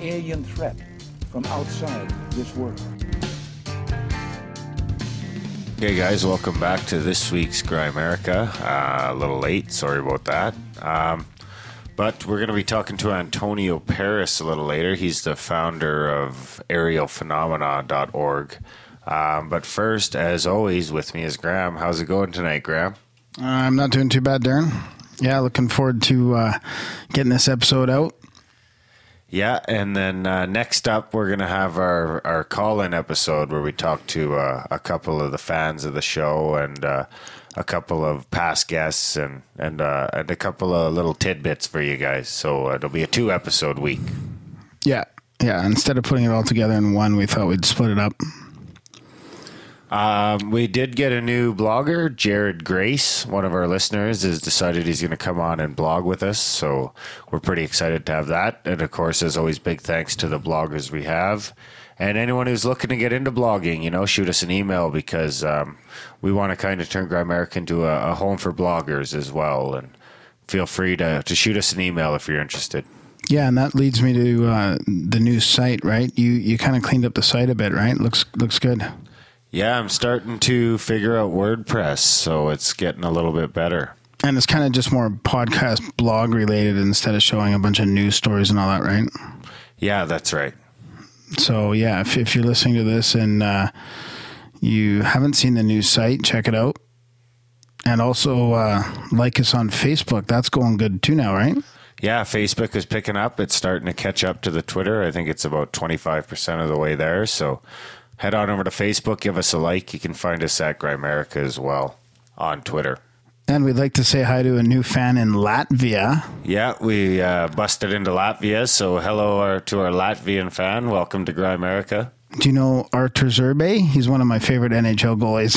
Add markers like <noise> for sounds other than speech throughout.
alien threat from outside this world. Hey guys, welcome back to this week's Grimerica. Uh, a little late, sorry about that. Um, but we're going to be talking to Antonio Paris a little later. He's the founder of aerialphenomena.org. Um, but first, as always, with me is Graham. How's it going tonight, Graham? Uh, I'm not doing too bad, Darren. Yeah, looking forward to uh, getting this episode out. Yeah, and then uh, next up, we're to have our, our call in episode where we talk to uh, a couple of the fans of the show and uh, a couple of past guests and, and, uh, and a couple of little tidbits for you guys. So it'll be a two episode week. Yeah, yeah. Instead of putting it all together in one, we thought we'd split it up. Um, we did get a new blogger, Jared Grace. One of our listeners has decided he's going to come on and blog with us. So we're pretty excited to have that. And of course, as always, big thanks to the bloggers we have. And anyone who's looking to get into blogging, you know, shoot us an email because um, we want to kind of turn Grimerica into a, a home for bloggers as well. And feel free to, to shoot us an email if you're interested. Yeah, and that leads me to uh, the new site, right? You you kind of cleaned up the site a bit, right? Looks looks good. Yeah, I'm starting to figure out WordPress, so it's getting a little bit better. And it's kind of just more podcast blog related instead of showing a bunch of news stories and all that, right? Yeah, that's right. So yeah, if if you're listening to this and uh, you haven't seen the new site, check it out. And also uh, like us on Facebook. That's going good too now, right? Yeah, Facebook is picking up. It's starting to catch up to the Twitter. I think it's about 25% of the way there. So head on over to Facebook, give us a like. You can find us at Grimerica as well on Twitter. And we'd like to say hi to a new fan in Latvia. Yeah, we uh, busted into Latvia. So hello our, to our Latvian fan. Welcome to Grimerica. Do you know Arturs Irbe? He's one of my favorite NHL goalies.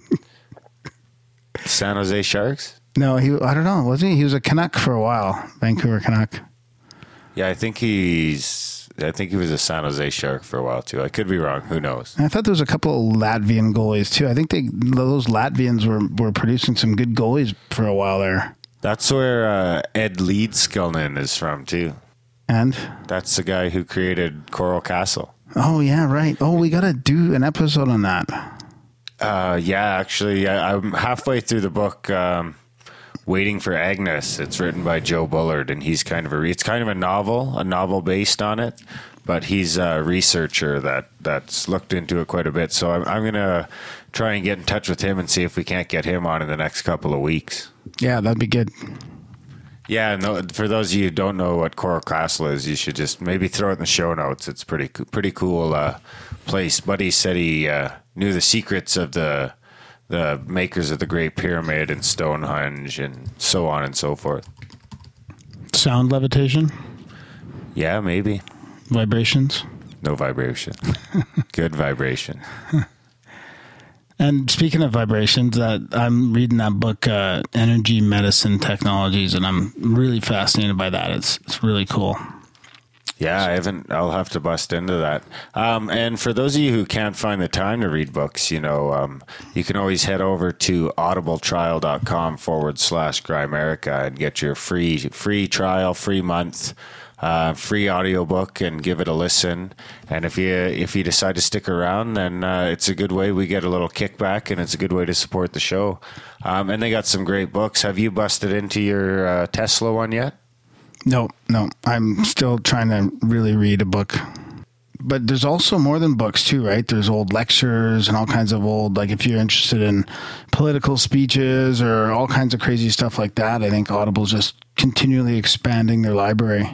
<laughs> San Jose Sharks? no, he I don't know, wasn't he? He was a Canuck for a while, Vancouver Canuck. Yeah, I think he's. I think he was a San Jose Shark for a while too. I could be wrong. Who knows? I thought there was a couple of Latvian goalies too. I think they those Latvians were, were producing some good goalies for a while there. That's where uh, Ed Leedskalnin is from too. And That's the guy who created Coral Castle. oh yeah, right. Oh, we got to do an episode on that. Uh, yeah, actually, I, I'm halfway through the book. Um, Waiting for Agnes. It's written by Joe Bullard, and he's kind of a. It's kind of a novel, a novel based on it, but he's a researcher that that's looked into it quite a bit. So I'm, I'm gonna try and get in touch with him and see if we can't get him on in the next couple of weeks. Yeah, that'd be good. Yeah, no, for those of you who don't know what Coral Castle is, you should just maybe throw it in the show notes. It's pretty pretty cool uh, place. Buddy said he uh, knew the secrets of the the makers of the Great Pyramid and Stonehenge and so on and so forth. Sound levitation, Yeah, maybe vibrations. no vibration, <laughs> good vibration. <laughs> And speaking of vibrations, uh, I'm reading that book, uh, Energy Medicine Technologies, and I'm really fascinated by that. It's it's really cool. Yeah, I haven't. I'll have to bust into that. Um, and for those of you who can't find the time to read books, you know, um, you can always head over to audibletrial.com forward slash Grimerica and get your free free trial, free month, uh, free audiobook and give it a listen. And if you if you decide to stick around, then uh, it's a good way. We get a little kickback, and it's a good way to support the show. Um, and they got some great books. Have you busted into your uh, Tesla one yet? No, no, I'm still trying to really read a book. But there's also more than books too, right? There's old lectures and all kinds of old like if you're interested in political speeches or all kinds of crazy stuff like that, I think Audible's just continually expanding their library.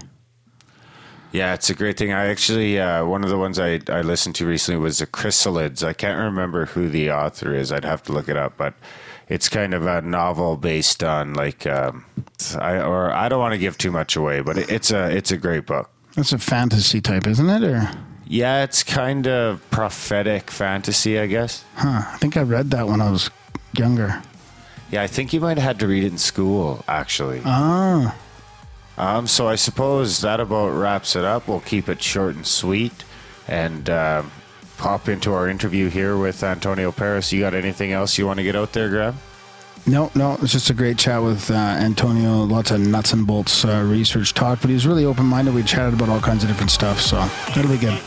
Yeah, it's a great thing. I actually uh, one of the ones I, I listened to recently was the Chrysalids. I can't remember who the author is. I'd have to look it up, but it's kind of a novel based on like um, I or I don't want to give too much away, but it, it's a it's a great book. That's a fantasy type, isn't it? Or Yeah, it's kind of prophetic fantasy, I guess. huh? I think I read that when I was younger. Yeah, I think you might have had to read it in school, actually. Ah, Um, so I suppose that about wraps it up. We'll keep it short and sweet, and um, pop into our interview here with Antonio Paris. You got anything else you want to get out there, Graham? No, no, it's just a great chat with uh, Antonio. Lots of nuts and bolts uh, research talk, but he was really open minded. We chatted about all kinds of different stuff, so that'll be good.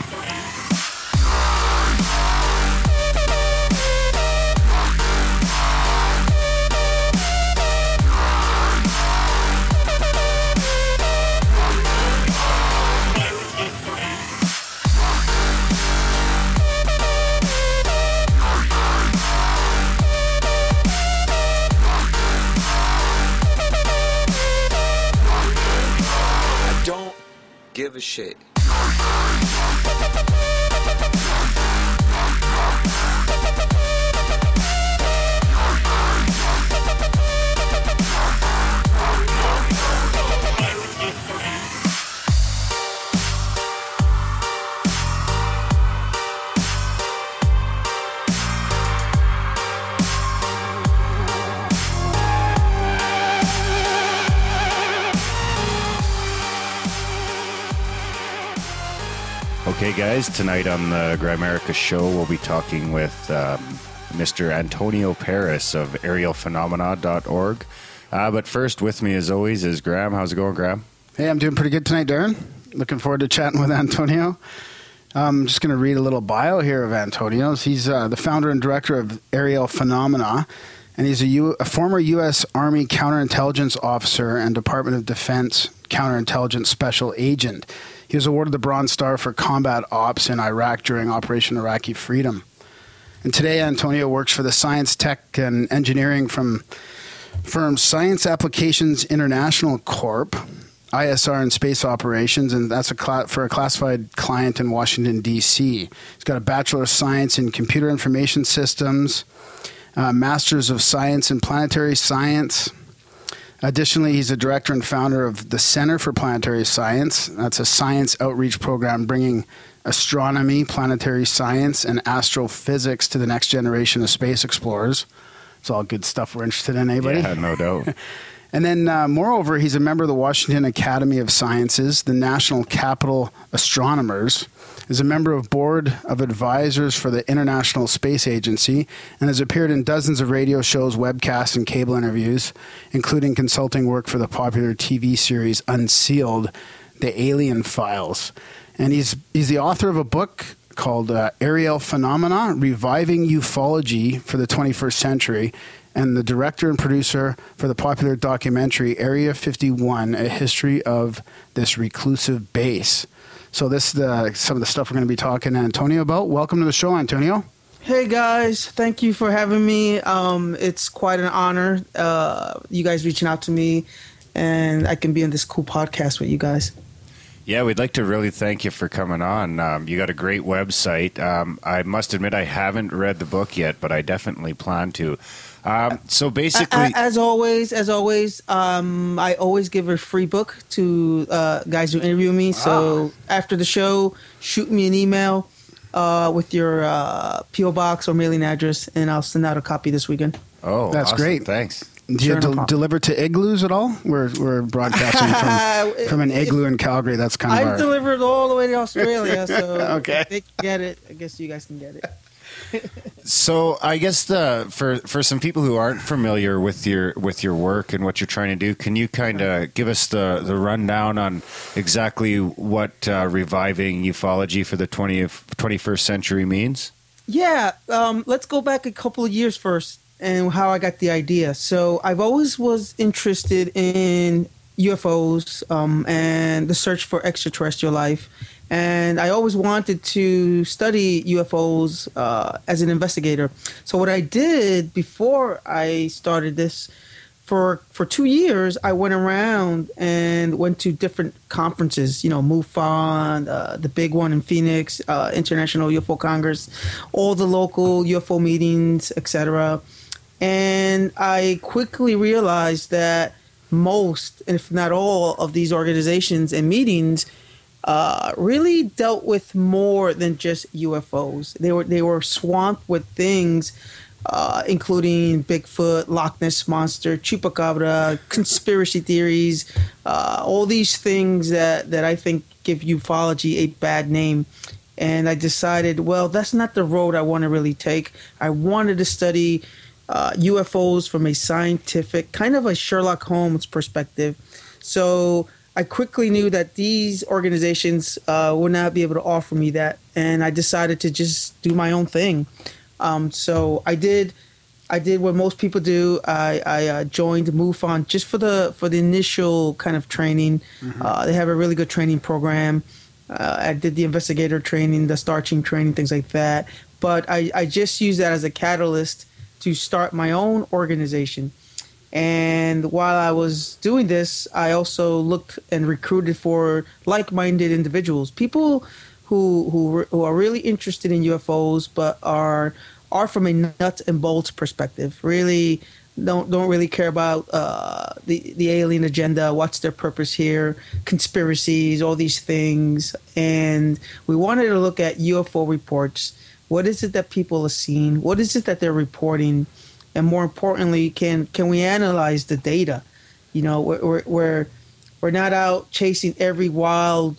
Shit. Guys, tonight on the Grimerica show, we'll be talking with um, Mr. Antonio Paris of aerialphenomena.org. Uh, but first, with me as always is Graham. How's it going, Graham? Hey, I'm doing pretty good tonight, Darren. Looking forward to chatting with Antonio. I'm just going to read a little bio here of Antonio's. He's uh, the founder and director of Aerial Phenomena, and he's a, U- a former U.S. Army counterintelligence officer and Department of Defense counterintelligence special agent. He was awarded the Bronze Star for combat ops in Iraq during Operation Iraqi Freedom. And today, Antonio works for the science, tech, and engineering from firm Science Applications International Corp. ISR and space operations, and that's a cla- for a classified client in Washington D.C. He's got a bachelor of science in computer information systems, uh, masters of science in planetary science. Additionally, he's a director and founder of the Center for Planetary Science. That's a science outreach program bringing astronomy, planetary science, and astrophysics to the next generation of space explorers. It's all good stuff we're interested in, anybody? Yeah, no doubt. <laughs> And then, uh, moreover, he's a member of the Washington Academy of Sciences, the National Capital Astronomers, is a member of board of advisors for the International Space Agency, and has appeared in dozens of radio shows, webcasts, and cable interviews, including consulting work for the popular TV series Unsealed, The Alien Files. And he's he's the author of a book called uh, Aerial Phenomena: Reviving Ufology for the 21st Century and the director and producer for the popular documentary Area 51, A History of This Reclusive Base. So this is the, some of the stuff we're going to be talking to Antonio about. Welcome to the show, Antonio. Hey guys, thank you for having me. Um, it's quite an honor. Uh, you guys reaching out to me, and I can be in this cool podcast with you guys. Yeah, we'd like to really thank you for coming on. Um, you got a great website. Um, I must admit, I haven't read the book yet, but I definitely plan to. Um, so basically, A- as always, as always, um, I always give a free book to uh, guys who interview me. So after the show, shoot me an email uh, with your uh, PO box or mailing address, and I'll send out a copy this weekend. oh, That's awesome. great. Thanks. Do you Sure, del- deliver to igloos at all? We're, we're broadcasting from, <laughs> from an igloo in Calgary. That's kind of I've our... delivered all the way to <laughs> Australia, so Okay. if they can get it. I guess you guys can get it. So I guess the for for some people who aren't familiar with your with your work and what you're trying to do, can you kind of give us the the rundown on exactly what uh, reviving ufology for the 20th 21st century means? Yeah, um, let's go back a couple of years first and how I got the idea. So I've always was interested in UFOs um, and the search for extraterrestrial life, and I always wanted to study UFOs uh, as an investigator. So what I did before I started this for for two years, I went around and went to different conferences. You know, MUFON, uh, the big one in Phoenix, uh, International UFO Congress, all the local UFO meetings, etc. And I quickly realized that most, if not all, of these organizations and meetings uh, really dealt with more than just UFOs. They were they were swamped with things, uh, including Bigfoot, Loch Ness monster, chupacabra, conspiracy theories, uh, all these things that that I think give ufology a bad name. And I decided, well, that's not the road I want to really take. I wanted to study uh, UFOs from a scientific, kind of a Sherlock Holmes perspective. So I quickly knew that these organizations uh, would not be able to offer me that, and I decided to just do my own thing. Um, so I did. I did what most people do. I, I uh, joined MUFON just for the for the initial kind of training. Uh, they have a really good training program. Uh, I did the investigator training, the star team training, things like that. But I, I just used that as a catalyst to start my own organization. And while I was doing this, I also looked and recruited for like-minded individuals, people who who who are really interested in UFOs, but are are from a nuts and bolts perspective. Really don't don't really care about uh, the the alien agenda. What's their purpose here? Conspiracies, all these things. And we wanted to look at UFO reports. What is it that people are seeing? What is it that they're reporting? And more importantly, can can we analyze the data? You know, we're we're we're, not out chasing every wild,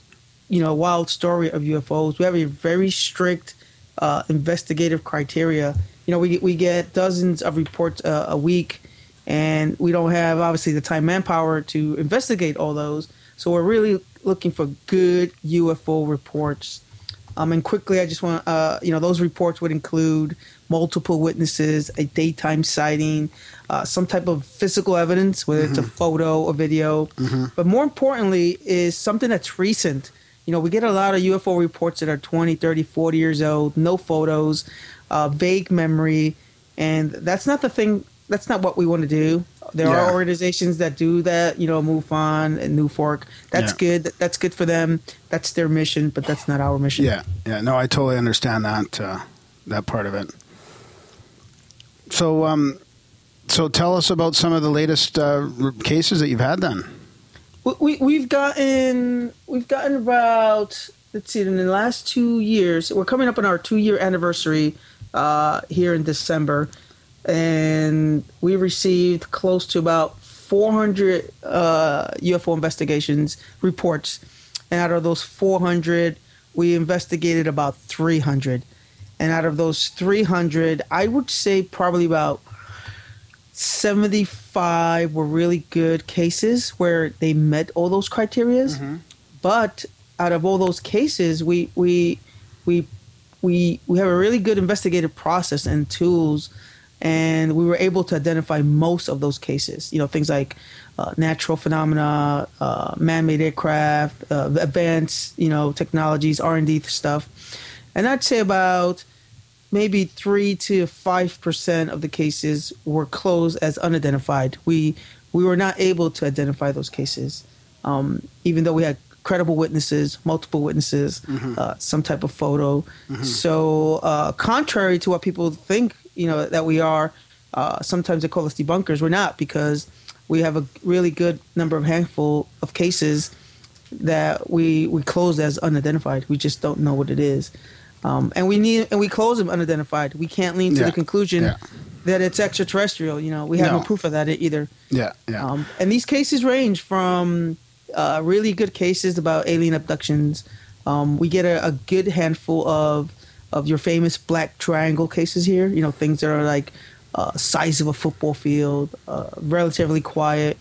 you know, wild story of UFOs. We have a very strict uh, investigative criteria. You know, we we get dozens of reports uh, a week, and we don't have obviously the time manpower to investigate all those. So we're really looking for good UFO reports. Um, and quickly, I just want uh, you know those reports would include multiple witnesses, a daytime sighting, uh, some type of physical evidence, whether it's a photo or video. But more importantly, is something that's recent. You know, we get a lot of UFO reports that are 20, 30, 40 years old, no photos, uh, vague memory, and that's not the thing. That's not what we want to do. There Yeah. are organizations that do that. You know, MUFON and New Fork. That's Yeah. good. That's good for them. That's their mission, but that's not our mission. Yeah, yeah. No, I totally understand that uh, that part of it. So, um, so tell us about some of the latest uh, cases that you've had. Then, We, we we've gotten we've gotten about let's see in the last two years we're coming up on our two year anniversary uh, here in December, and we received close to about 400 uh, UFO investigations reports, and out of those 400, we investigated about 300, and out of those 300, I would say probably about 75 were really good cases where they met all those criterias but out of all those cases we we we we we have a really good investigative process and tools. And we were able to identify most of those cases you know things like uh, natural phenomena uh, man-made aircraft uh, advanced you know technologies r&d stuff. And i'd say about maybe three to five percent of the cases were closed as unidentified. We we were not able to identify those cases, um, even though we had credible witnesses, multiple witnesses, uh, some type of photo. So uh, contrary to what people think, you know that we are, uh, sometimes they call us debunkers. We're not because we have a really good number of handful of cases that we we closed as unidentified. We just don't know what it is. Um, and we need and we close them unidentified. We can't lean to Yeah. the conclusion Yeah. that it's extraterrestrial. You know, we have no, No. proof of that either. yeah, yeah, Um, and these cases range from uh, really good cases about alien abductions. Um, we get a, a good handful of of your famous black triangle cases here. You know, things that are like uh, size of a football field, uh, relatively quiet.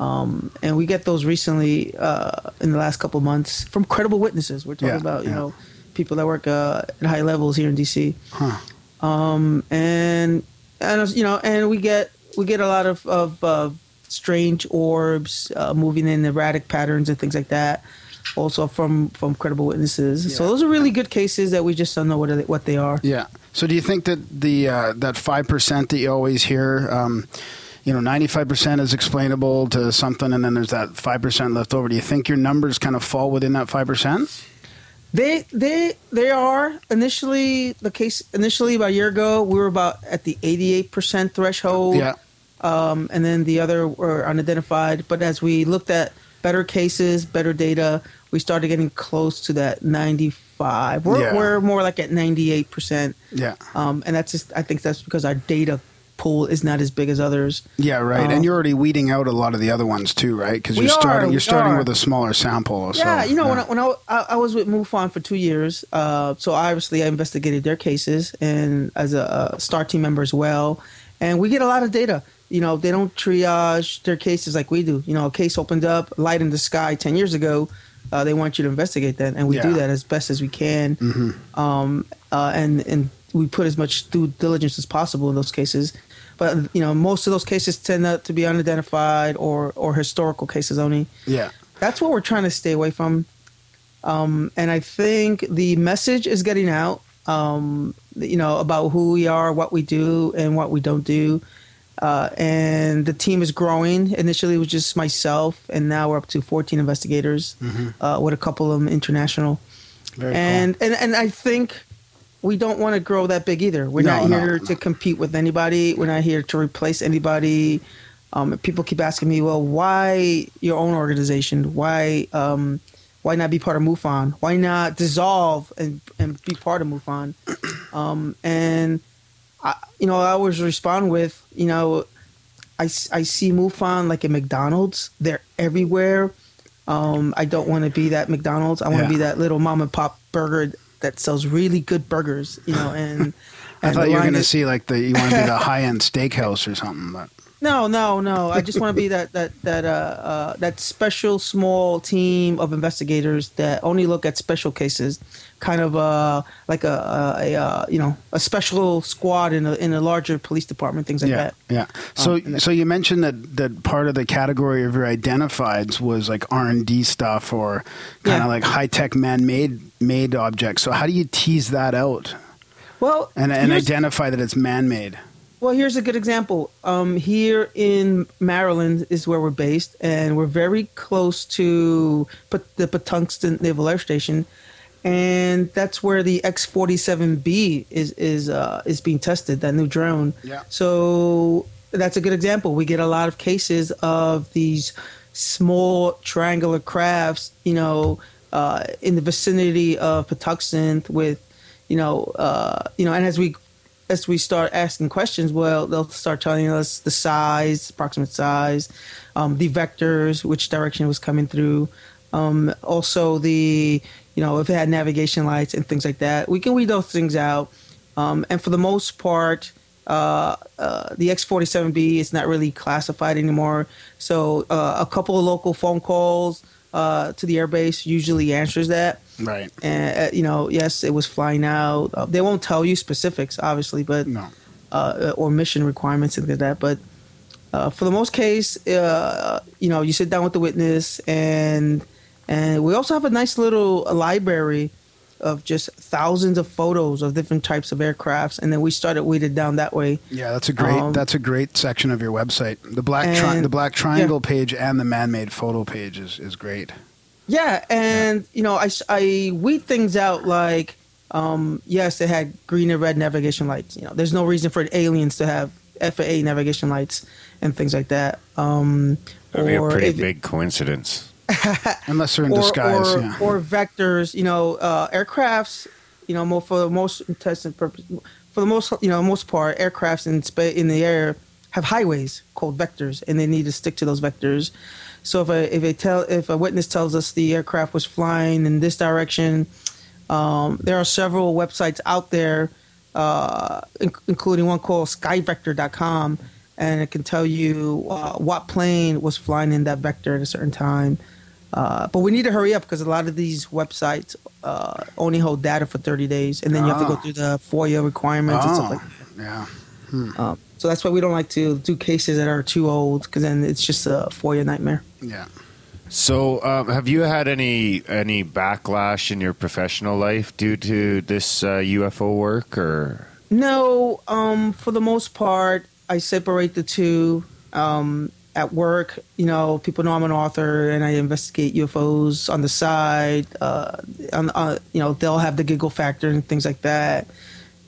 Um, and we get those recently uh, in the last couple of months from credible witnesses. We're talking Yeah, about you yeah. know people that work uh, at high levels here in DC huh. um, and and you know, and we get we get a lot of of uh, strange orbs uh, moving in erratic patterns and things like that. Also from from credible witnesses. So those are really good cases that we just don't know what they, what they are. yeah. So, do you think that the uh, that five percent that you always hear? Um, you know, ninety-five percent is explainable to something, and then there's that five percent left over. Do you think your numbers kind of fall within that five percent? They they they are initially the case initially about a year ago we were about at the eighty eight percent threshold. Yeah, um, and then the other were unidentified. But as we looked at better cases, better data, we started getting close to that 95. We're, Yeah. we're more like at 98%. yeah, Um, and that's just, I think that's because our data pool is not as big as others. yeah. Right, Um, and you're already weeding out a lot of the other ones too, right? Because you're starting we you're starting are. with a smaller sample. yeah, so, you know, when. I, when I, I, was with MUFON for two years, uh, so obviously I investigated their cases and as a, a STAR team member as well. and we get a lot of data. You know, they don't triage their cases like we do. You know, a case opened up, light in the sky ten years ago. Uh, they want you to investigate that, and we do that as best as we can. Um, uh, and and we put as much due diligence as possible in those cases. But you know, most of those cases tend to be unidentified or or historical cases only Yeah. that's what we're trying to stay away from. Um, and I think the message is getting out, um, you know, about who we are, what we do, and what we don't do. Uh, and the team is growing. Initially, it was just myself, and now we're up to 14 investigators, uh, with a couple of them international. Very and, and and I think we don't want to grow that big either. We're No, not here no. to compete with anybody. We're not here to replace anybody. Um, people keep asking me, well, why your own organization? Why um, why not be part of MUFON? Why not dissolve and, and be part of MUFON? <clears throat> Um, and I, you know, I always respond with, you know, I, I see MUFON like a McDonald's. They're everywhere. Um, I don't want to be that McDonald's. I want to Yeah. be that little mom and pop burger that sells really good burgers. You know, and <laughs> I and thought you were going to see like the you want to be the high end steakhouse or something, but No, no, no. I just want to be <laughs> that that that uh, uh, that special small team of investigators that only look at special cases, kind of uh, like a, a, a uh, you know a special squad in a in a larger police department, things like yeah, that. yeah. So and- so you mentioned that that part of the category of your identifieds was like R and D stuff or kind of Yeah. like high tech man made made objects. So how do you tease that out Well, and and identify that it's man made? Well, here's a good example. Um, here in Maryland is where we're based, and we're very close to the Patuxent Naval Air Station, and that's where the X-47B is is uh, is being tested. That new drone. Yeah. So that's a good example. We get a lot of cases of these small triangular crafts, you know, uh, in the vicinity of Patuxent with, you know, uh, you know, and as we as we start asking questions, well, they'll start telling us the size, approximate size, um, the vectors, which direction it was coming through, um, also the, you know, if it had navigation lights and things like that. We can weed those things out, um, and for the most part, uh, uh, the X47B is not really classified anymore. So uh, a couple of local phone calls uh, to the airbase usually answers that Right. and uh, you know, yes, it was flying out. Uh, they won't tell you specifics, obviously, but No. uh, or mission requirements and like that. But uh, for the most case, uh, you know, you sit down with the witness, and and we also have a nice little library of just thousands of photos of different types of aircrafts, and then we started weeded down that way. Yeah, that's a great Um, that's a great section of your website. The black tri- the black triangle page and the man made photo page is, is great. Yeah, and you know, I, I weed things out like, um, yes, it had green and red navigation lights. You know, there's no reason for aliens to have FAA navigation lights and things like that. Um, That'd be a pretty if- big coincidence. <laughs> Unless they're in or, disguise. or, yeah. or vectors. You know, uh, aircrafts. You know, more for the most intestine purpose, for the most you know most part, aircrafts in spa- in the air have highways called vectors, and they need to stick to those vectors. So if a if a tell if a witness tells us the aircraft was flying in this direction, um, there are several websites out there, uh, in- including one called SkyVector.com, and it can tell you uh, what plane was flying in that vector at a certain time. Uh, but we need to hurry up because a lot of these websites uh, only hold data for 30 days, and then you have to Oh. go through the FOIA requirements and stuff Oh, like that. yeah. Um, so that's why we don't like to do cases that are too old because then it's just a FOIA nightmare. Yeah. So, um, have you had any any backlash in your professional life due to this uh, UFO work, or No, um, for the most part, I separate the two. Um, at work, you know, people know I'm an author and I investigate UFOs on the side. Uh, on, uh, you know, they'll have the giggle factor and things like that.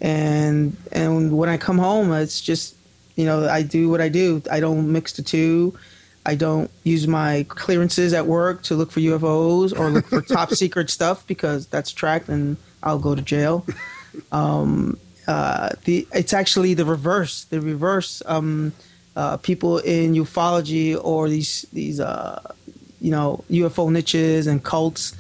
And and when I come home, it's just, you know, I do what I do. I don't mix the two. I don't use my clearances at work to look for UFOs or look for top <laughs> secret stuff because that's tracked and I'll go to jail. Um, uh, the it's actually the reverse. The reverse. Um, uh, people in ufology or these these uh, you know UFO niches and cults,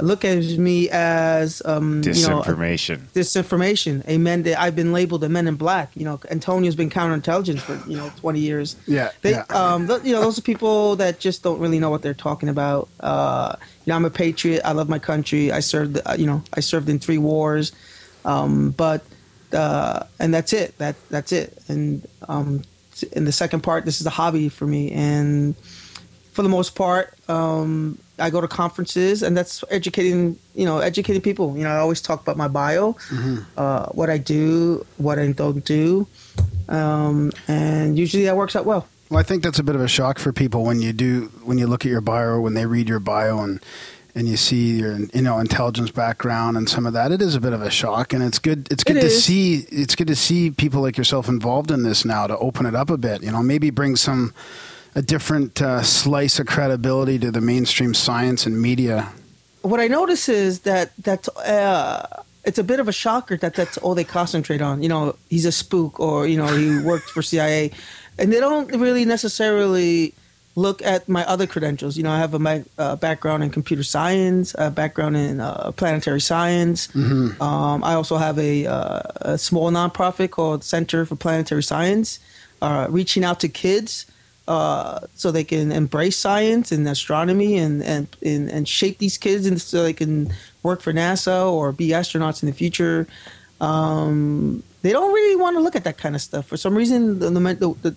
look at me as um, you know, Disinformation. disinformation. A men that I've been labeled a men in black. You know, Antonio's been counterintelligence for you know twenty years. Yeah, they, yeah. um, th- you know, those are people that just don't really know what they're talking about. Uh, you know, I'm a patriot. I love my country. I served. Uh, you know, I served in three wars, um, but uh, and that's it. That that's it. And um, in the second part, this is a hobby for me, and for the most part, um, I go to conferences, and that's educating. You know, educating people. You know, I always talk about my bio, uh, what I do, what I don't do, um, and usually that works out well. Well, I think that's a bit of a shock for people when you do when you look at your bio, when they read your bio, and and you see your you know intelligence background and some of that. It is a bit of a shock, and it's good. It's good It to is. see. It's good to see people like yourself involved in this now to open it up a bit. You know, maybe bring some a different uh, slice of credibility to the mainstream science and media. what I notice is that that uh, it's a bit of a shocker that that's all they concentrate on. You know, he's a spook, or you know, he <laughs> worked for CIA, and they don't really necessarily look at my other credentials. You know, I have a uh, background in computer science, a background in uh, planetary science. Um, I also have a, uh, a small nonprofit called Center for Planetary Science, uh, reaching out to kids uh, so they can embrace science and astronomy and, and, and, and shape these kids and so they can work for NASA or be astronauts in the future. Um, they don't really want to look at that kind of stuff. For some reason, the, the,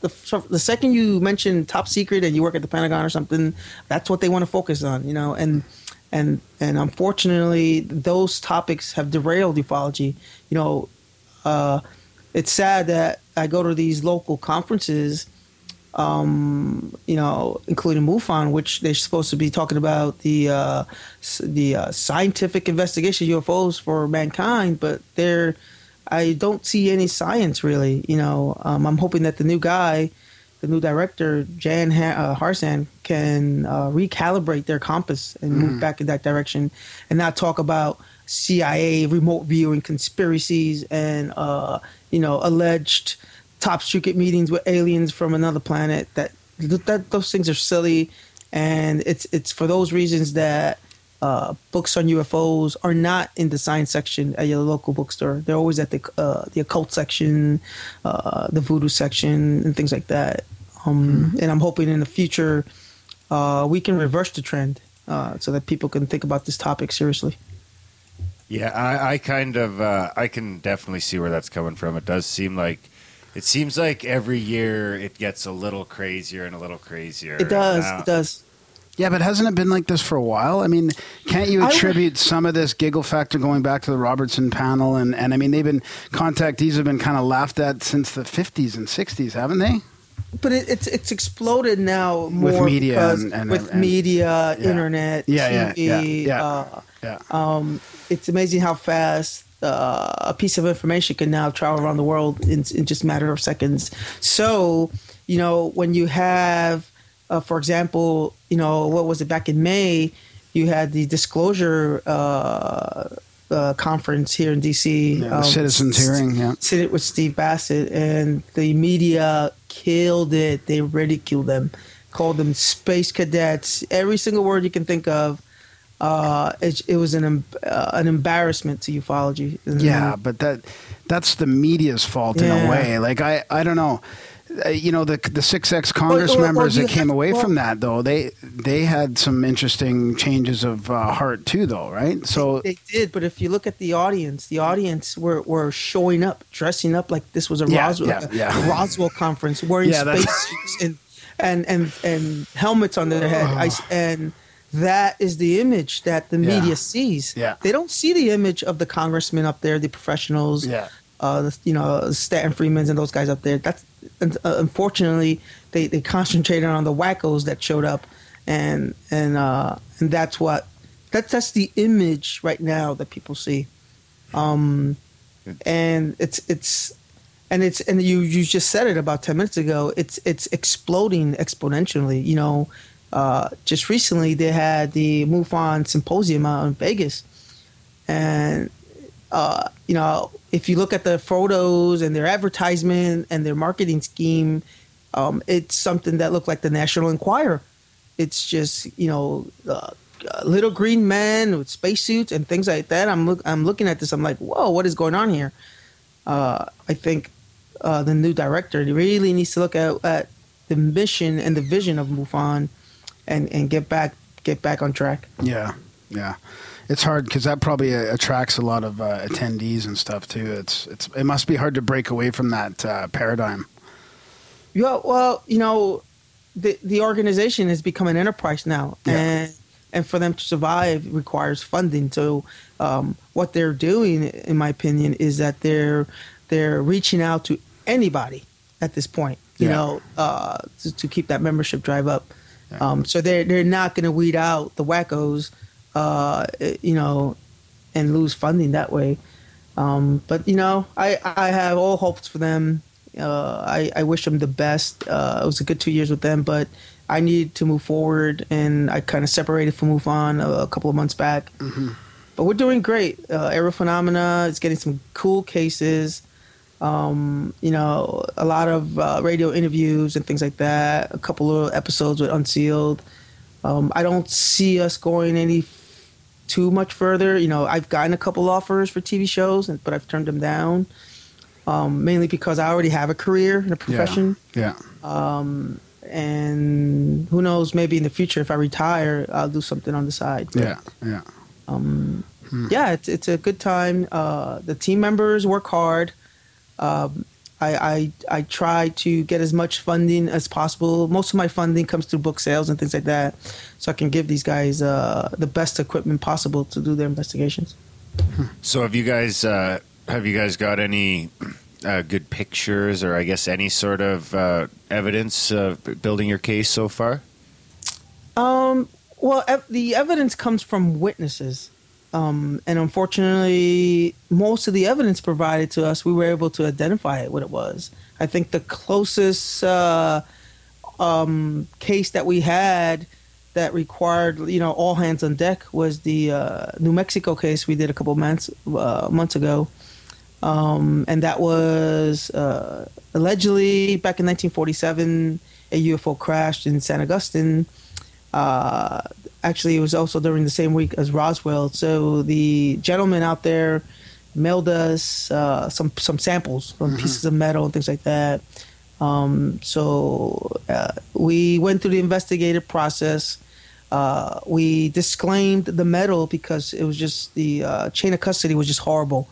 the, the, second you mention top secret and you work at the Pentagon or something, that's what they want to focus on, you know, and and and unfortunately, those topics have derailed ufology. You know, uh, it's sad that I go to these local conferences, um, you know, including MUFON, which they're supposed to be talking about the uh, the uh, scientific investigation of UFOs for mankind, but they're I don't see any science really. You know, um, I'm hoping that the new guy, the new director Jan ha- uh, Harzan, can uh, recalibrate their compass and move back in that direction, and not talk about CIA remote viewing conspiracies and uh, you know alleged top secret meetings with aliens from another planet. That that those things are silly, and it's it's for those reasons that uh, books on UFOs are not in the science section at your local bookstore. They're always at the uh, the occult section, uh, the voodoo section, and things like that. Um, And I'm hoping in the future uh, we can reverse the trend uh, so that people can think about this topic seriously. Yeah, I, I kind of, uh, I can definitely see where that's coming from. It does seem like, it seems like every year it gets a little crazier and a little crazier. It does. It does. Yeah, but hasn't it been like this for a while? I mean, can't you I- attribute some of this giggle factor going back to the Robertson panel? And, and I mean, they've been contactees have been kind of laughed at since the 50s and 60s, haven't they? But it, it's it's exploded now more With media and- and- with and- media, Yeah. internet, Yeah, yeah, TV. yeah, yeah. Uh, Yeah. um, it's amazing how fast uh, a piece of information can now travel around the world in, in just a matter of seconds. So, you know, when you have, uh, for example, you know, what was it back in May? You had the disclosure uh, uh, conference here in DC. Yeah, the citizens hearing, yeah. Sit it with Steve Bassett, and the media killed it. They ridiculed them, called them space cadets. Every single word you can think of. Uh, it, it was an uh, an embarrassment to ufology. Yeah, but that that's the media's fault in a way. Like I, I don't know. Uh, you know the the six ex Congress members that came away from that though they they had some interesting changes of uh, heart too though right so they did, but if you look at the audience, the audience were, were showing up, dressing up like this was a Yeah, Roswell yeah, yeah. a Roswell conference, wearing Yeah, spacesuits and, and and and helmets on their head, <sighs> I, and that is the image that the Yeah. media sees. Yeah. they don't see the image of the congressmen up there, the professionals. Yeah. Uh, the, you know, Stanton Friedman's and those guys up there. That's uh, unfortunately they, they concentrated on the wackos that showed up, and and uh, and that's what that's that's the image right now that people see, um, and it's it's and it's and you you just said it about ten minutes ago. It's it's exploding exponentially. You know, uh, just recently they had the MUFON symposium out in Vegas, and uh, you know if you look at the photos and their advertisement and their marketing scheme, um, it's something that looked like the National Enquirer. It's just you know uh, uh, little green men with spacesuits and things like that. I'm look I'm looking at this. I'm like, whoa, what is going on here? Uh, I think the new director really needs to look at, at the mission and the vision of MUFON and and get back get back on track. Yeah, yeah. It's hard because that probably uh, attracts a lot of uh, attendees and stuff too. It's it's it must be hard to break away from that uh, paradigm. Yeah, well, you know, the the organization has become an enterprise now, Yeah. and and for them to survive requires funding. So, um, what they're doing, in my opinion, is that they're they're reaching out to anybody at this point. You Yeah. know, uh, to, to keep that membership drive up. Um, so they're they're not going to weed out the wackos, uh, you know, and lose funding that way. Um, but you know, I I have all hopes for them. Uh, I I wish them the best. Uh, it was a good two years with them, but I need to move forward, and I kind of separated from MUFON a, a couple of months back. But we're doing great. Uh, Aerial Phenomena is getting some cool cases. Um, you know, a lot of uh, radio interviews and things like that. A couple of episodes with Unsealed. Um, I don't see us going any f- too much further. You know, I've gotten a couple offers for TV shows, but I've turned them down. Um, mainly because I already have a career and a profession, Yeah, Um and who knows? Maybe in the future, if I retire, I'll do something on the side. But, yeah, yeah. yeah, it's it's a good time. Uh, the team members work hard. Um, I, I I try to get as much funding as possible. Most of my funding comes through book sales and things like that, so I can give these guys uh, the best equipment possible to do their investigations. So have you guys uh, have you guys got any uh, good pictures or I guess any sort of uh, evidence building your case so far? Um, well, ev- the evidence comes from witnesses. Um, and unfortunately, most of the evidence provided to us, we were able to identify it, what it was. I think the closest uh, um, case that we had that required, you know, all hands on deck was the uh, New Mexico case we did a couple months uh, months ago, um, and that was uh, allegedly back in 1947, a UFO crashed in San Augustine. Uh, actually, it was also during the same week as Roswell. So the gentleman out there mailed us uh, some some samples, some pieces of metal and things like that. Um, so uh, we went through the investigative process. Uh, we disclaimed the metal because it was just the uh, chain of custody was just horrible.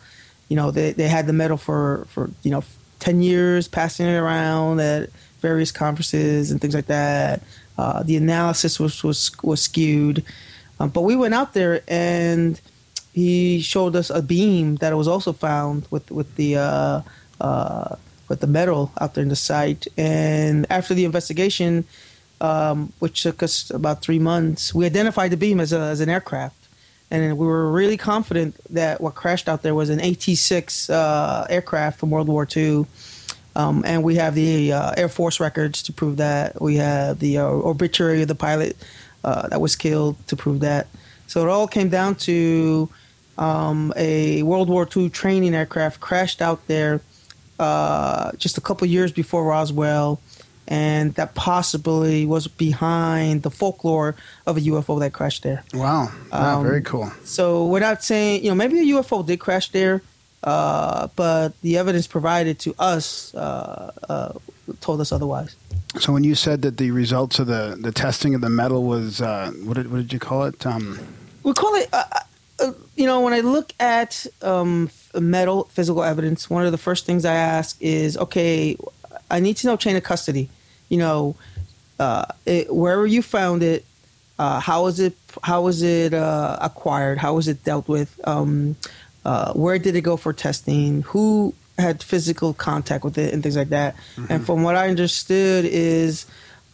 You know, they, they had the metal for, for, you know, 10 years, passing it around at various conferences and things like that. Uh, the analysis was, was, was skewed. Um, but we went out there and he showed us a beam that was also found with, with the, uh, uh, with the metal out there in the site. And after the investigation, um, which took us about three months, we identified the beam as, a, as an aircraft. And we were really confident that what crashed out there was an AT 6 uh, aircraft from World War II. Um, and we have the uh, Air Force records to prove that. We have the uh, obituary of the pilot uh, that was killed to prove that. So it all came down to um, a World War II training aircraft crashed out there uh, just a couple years before Roswell, and that possibly was behind the folklore of a UFO that crashed there. Wow, wow Um, very cool. So we're not saying, you know, maybe a UFO did crash there, uh, but the evidence provided to us uh, uh, told us otherwise. So when you said that the results of the, the testing of the metal was uh, what did what did you call it? Um, we call it uh, uh, you know when i look at um, metal physical evidence one of the first things i ask is okay i need to know chain of custody you know uh, it, wherever you found it uh, how was it how was it uh, acquired how was it dealt with um, uh, where did it go for testing who had physical contact with it and things like that. And from what i understood is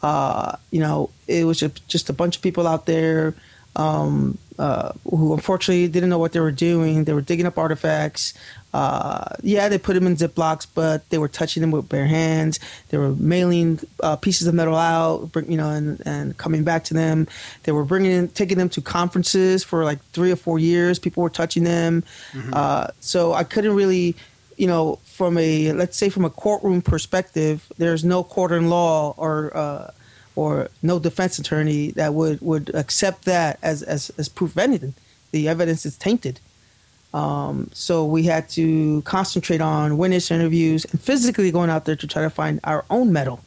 uh, you know it was just just a bunch of people out there um, uh, who unfortunately didn't know what they were doing. They were digging up artifacts. Uh, yeah, they put them in Ziplocs, but they were touching them with bare hands. They were mailing uh, pieces of metal out, bring, you know, and, and coming back to them. They were bringing, taking them to conferences for like three or four years. People were touching them. Uh, so I couldn't really, you know, from a let's say from a courtroom perspective, there's no court in law or uh, or no defense attorney that would would accept that as as, as proof of anything. The evidence is tainted. Um, so we had to concentrate on witness interviews and physically going out there to try to find our own metal.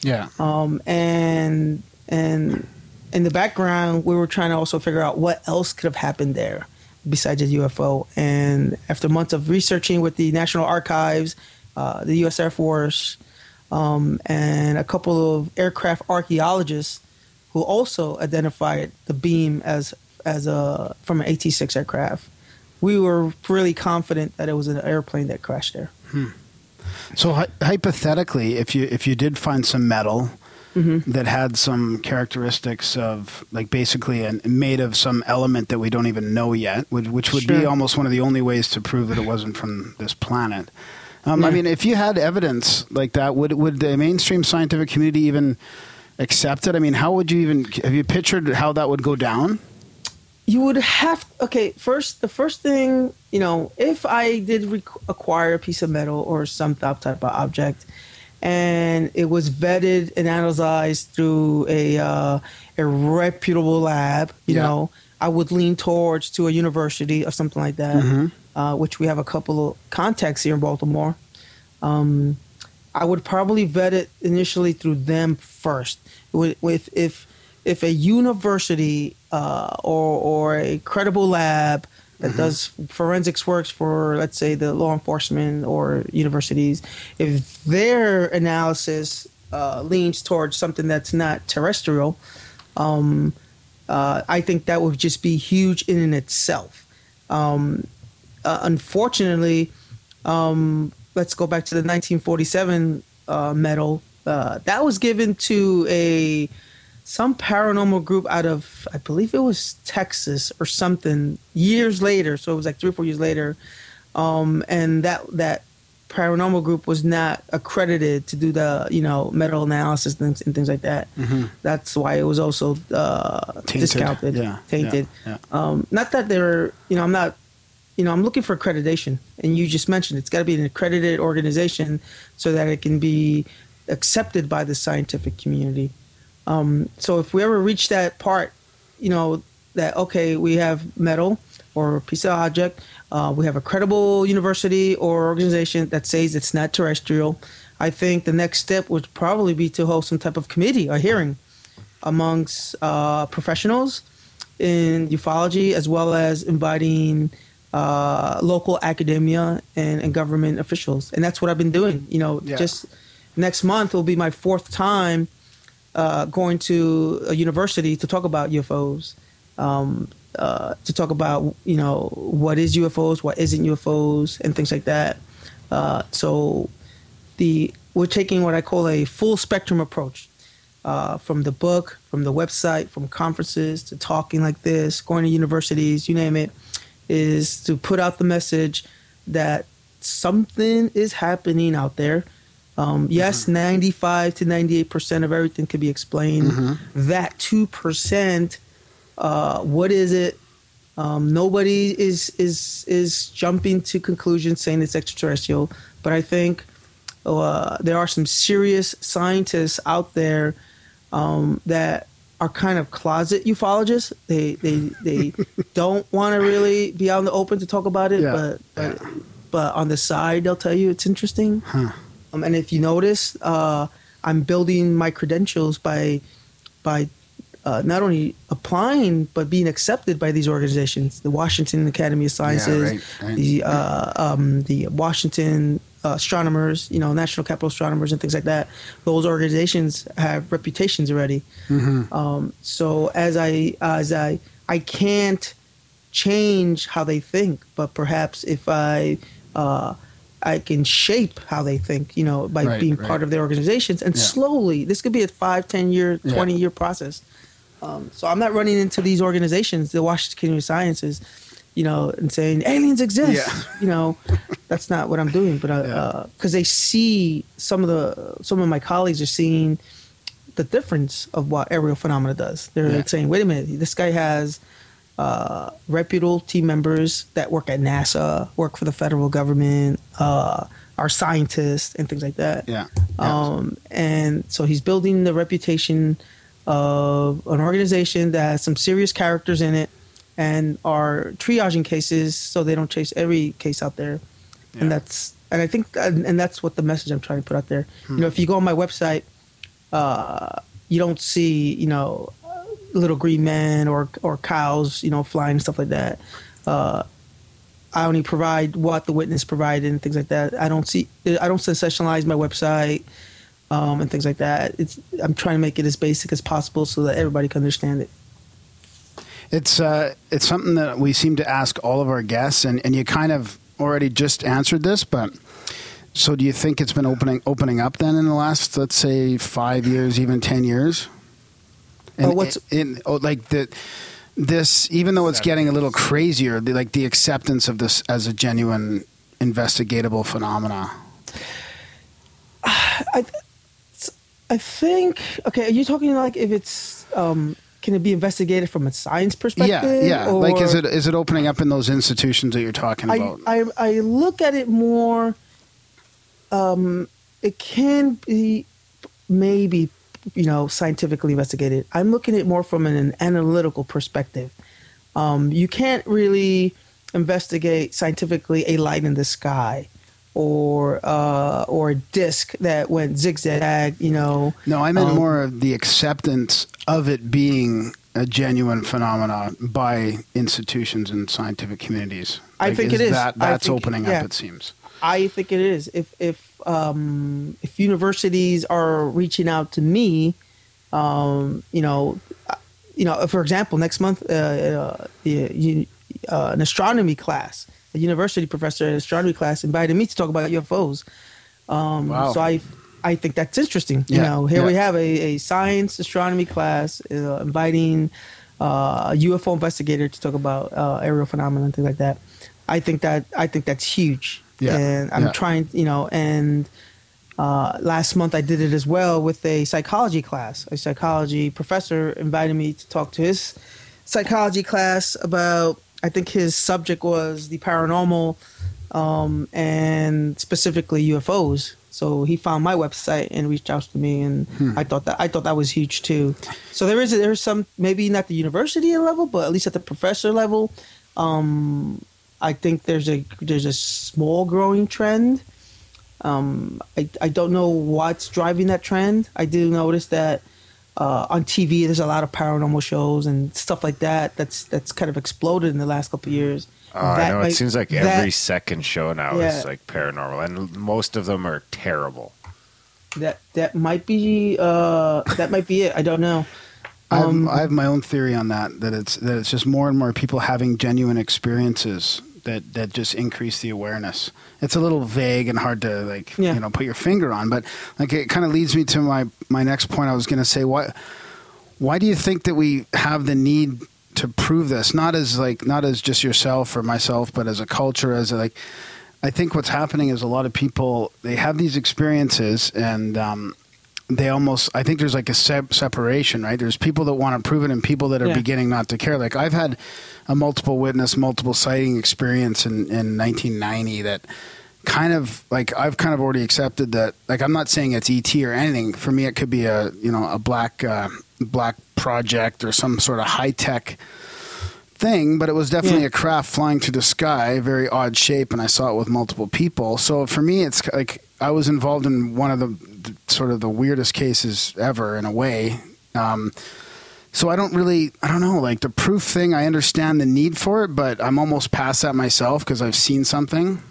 Yeah. Um, and and in the background, we were trying to also figure out what else could have happened there besides a UFO. And after months of researching with the National Archives, uh, the U.S. Air Force, um, and a couple of aircraft archaeologists who also identified the beam as as a from an AT-6 aircraft, we were really confident that it was an airplane that crashed there. So hy- hypothetically, if you if you did find some metal Mm-hmm. that had some characteristics of like basically an, made of some element that we don't even know yet, which, which would be almost one of the only ways to prove that it wasn't from this planet. Um, I mean, if you had evidence like that, would would the mainstream scientific community even accept it? I mean, how would you even have you pictured how that would go down? you would have okay first the first thing you know if i did rec- acquire a piece of metal or some type type of object and it was vetted and analyzed through a uh, a reputable lab you Yeah. know i would lean towards to a university or something like that Mm-hmm. Uh, which we have a couple of contacts here in baltimore um, I would probably vet it initially through them first. With, with if if a university uh, or or a credible lab that does forensics works for let's say the law enforcement or universities, if their analysis uh, leans towards something that's not terrestrial, um, uh, I think that would just be huge in and itself. Um, uh, unfortunately, um, let's go back to the 1947 uh, metal. Uh, that was given to a some paranormal group out of I believe it was Texas or something years later. So it was like three or four years later, um, and that that paranormal group was not accredited to do the you know metal analysis and, and things like that. That's why it was also uh, discounted, Yeah, yeah, tainted. yeah. Um, not that they're you know I'm not you know, I'm looking for accreditation, and you just mentioned it's got to be an accredited organization so that it can be accepted by the scientific community. Um, so if we ever reach that part, you know, that okay, we have metal or a piece of object, uh, we have a credible university or organization that says it's not terrestrial. I think the next step would probably be to hold some type of committee or hearing amongst uh, professionals in ufology as well as inviting uh, local academia and, and government officials. And that's what I've been doing. You know, Yeah. just next month will be my fourth time uh, going to a university to talk about UFOs, um, uh, to talk about, you know, what is UFOs, what isn't UFOs, and things like that. Uh, so the we're taking what I call a full spectrum approach uh, from the book, from the website, from conferences to talking like this, going to universities, you name it, is to put out the message that something is happening out there. Um, yes, 95 to 98% of everything can be explained. That 2%, uh, what is it? Um, nobody is is is jumping to conclusions saying it's extraterrestrial, but I think uh, there are some serious scientists out there um, that are kind of closet ufologists. They they they <laughs> don't want to really be out in the open to talk about it, Yeah. but but, but on the side they'll tell you it's interesting. Um, and if you notice, uh, I'm building my credentials by by uh, not only applying but being accepted by these organizations: the Washington Academy of Sciences, right, right. the uh, um, the Washington astronomers, you know, National Capital Astronomers, and things like that. Those organizations have reputations already. Um, so as I as I I can't change how they think, but perhaps if I uh, I can shape how they think, you know, by Right, being right. part of their organizations, and Yeah. slowly this could be a five, ten year, Yeah. twenty year process. Um, so I'm not running into these organizations, the Washington of Sciences, you know, and saying aliens exist. Yeah. <laughs> You know, that's not what I'm doing. But because Yeah. they see some of the some of my colleagues are seeing the difference of what aerial phenomena does. They're Yeah. like saying, wait a minute, this guy has uh, reputable team members that work at NASA, work for the federal government, uh, are scientists and things like that. Yeah. Um, and so he's building the reputation of an organization that has some serious characters in it and are triaging cases so they don't chase every case out there. Yeah. And that's and I think and, and that's what the message I'm trying to put out there. You know, if you go on my website, uh, you don't see you know little green men or or cows you know flying stuff like that. Uh, I only provide what the witness provided and things like that. I don't see I don't sensationalize my website um, and things like that. It's I'm trying to make it as basic as possible so that everybody can understand it. It's uh, it's something that we seem to ask all of our guests, and, and you kind of already just answered this, but so do you think it's been opening opening up then in the last let's say five years, even ten years? And Oh, what's- in, oh, like the this even though it's getting a little crazier, the, like the acceptance of this as a genuine investigatable phenomena. <sighs> I, I think okay. Are you talking like if it's um, can it be investigated from a science perspective? Yeah, yeah. like, is it is it opening up in those institutions that you're talking I, about? I I look at it more. Um, it can be maybe you know scientifically investigated. I'm looking at it more from an, analytical perspective. Um, you can't really investigate scientifically a light in the sky or uh, or a disc that went zigzag. You know. No, I meant Um, more of the acceptance of it being a genuine phenomenon by institutions and scientific communities. I think it is. That, that's think- opening yeah. up. It seems. I think it is. If if um, if universities are reaching out to me, um, you know, uh, you know, for example, next month, uh, uh, the, you, uh, an astronomy class, a university professor in astronomy class invited me to talk about UFOs. Um, Wow. So I I think that's interesting. Yeah. You know, here we have a, a science astronomy class uh, inviting uh, a UFO investigator to talk about uh, aerial phenomena and things like that. I think that I think that's huge. Yeah, And I'm yeah. trying, you know, and uh, last month I did it as well with a psychology class. A psychology professor invited me to talk to his psychology class about. I think his subject was the paranormal, um, and specifically UFOs. So he found my website and reached out to me, and I thought that I thought that was huge too. So there is there's some maybe not the university level, but at least at the professor level, um, I think there's a there's a small growing trend. Um, I I don't know what's driving that trend. I do notice that uh, on TV there's a lot of paranormal shows and stuff like that. That's that's kind of exploded in the last couple of years. Oh, I know. might- it seems like that- every second show now Yeah. is like paranormal, and most of them are terrible. that that might be uh, that might be it. I don't know. Um, I've, I have my own theory on that. That it's that it's just more and more people having genuine experiences that that just increase the awareness. It's a little vague and hard to like Yeah. you know put your finger on, but like it kind of leads me to my my next point. I was going to say why why do you think that we have the need to prove this? Not as like not as just yourself or myself, but as a culture, as a, like. I think what's happening is a lot of people they have these experiences and um, they almost I think there's like a sep- separation, right? There's people that want to prove it and people that are Yeah. beginning not to care. Like I've had a multiple witness, multiple sighting experience in, in 1990 that kind of like I've kind of already accepted that. Like I'm not saying it's ET or anything. For me, it could be a you know a black uh, black project or some sort of high tech thing, but it was definitely Yeah. a craft flying through the sky, very odd shape, and I saw it with multiple people. So for me, it's like I was involved in one of the sort of the weirdest cases ever in a way. Um, so I don't really, I don't know, like the proof thing. I understand the need for it, but I'm almost past that myself because I've seen something.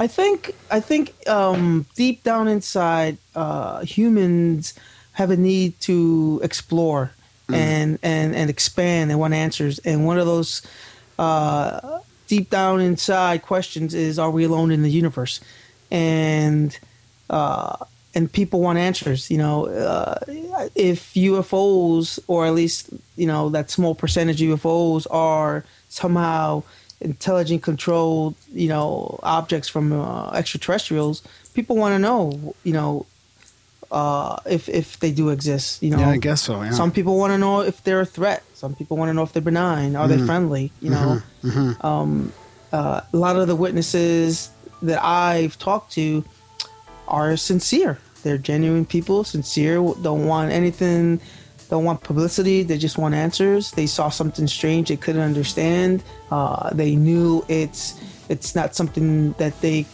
I think I think um, deep down inside, uh, humans have a need to explore and, and and expand and want answers. And one of those uh, deep down inside questions is: Are we alone in the universe? And uh, and people want answers. You know, uh, if UFOs, or at least you know that small percentage of UFOs, are somehow intelligent controlled, you know, objects from uh, extraterrestrials, people want to know, you know, uh, if if they do exist. You know, Yeah, I guess so. Yeah. some people want to know if they're a threat. Some people want to know if they're benign. Are Mm-hmm. they friendly? You know, um, uh, a lot of the witnesses that I've talked to are sincere. They're genuine people, sincere, don't want anything, don't want publicity. They just want answers. They saw something strange they couldn't understand. Uh, they knew it's it's not something that they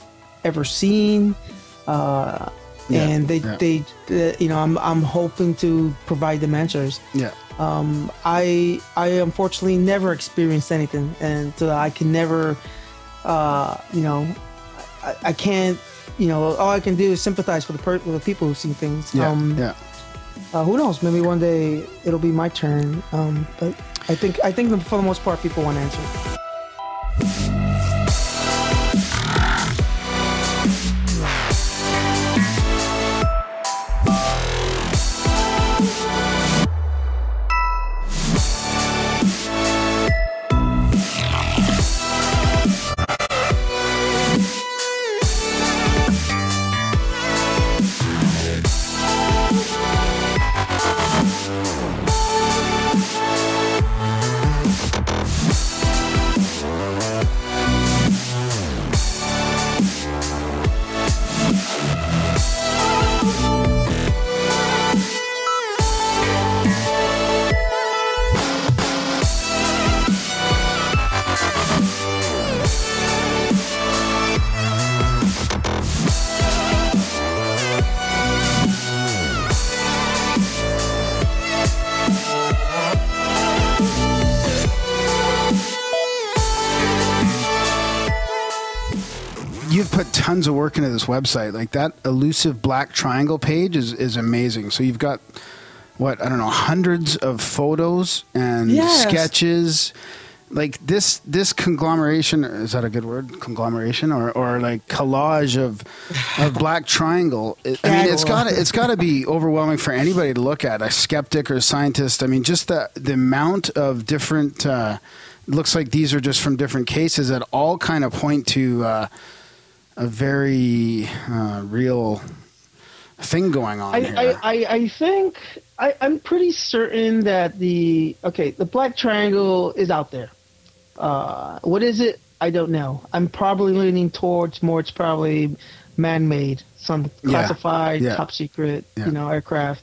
ever seen. Uh, Yeah, and they, yeah. they, uh, you know, I'm, I'm hoping to provide them answers. Yeah. Um, I, I unfortunately never experienced anything, and uh, I can never, uh, you know, I, I can't, you know, all I can do is sympathize for the per- for the people who see things. Yeah. Um, yeah. uh, who knows? Maybe one day it'll be my turn. Um, but I think I think for the most part, people want answers. Tons of work into this website. Like that elusive black triangle page is, is amazing. So you've got what I don't know, hundreds of photos and Yes. sketches. Like this this conglomeration is that a good word? Conglomeration or, or like collage of of <laughs> black triangle. I mean it's gotta it's gotta be overwhelming for anybody to look at, a skeptic or a scientist. I mean just the the amount of different uh, looks like these are just from different cases that all kind of point to uh, a very uh, real thing going on I, here. I, I, I think I, I'm pretty certain that the okay the black triangle is out there. Uh, what is it? I don't know. I'm probably leaning towards more. It's probably man-made, some classified, Yeah. top secret, Yeah. you know, aircraft.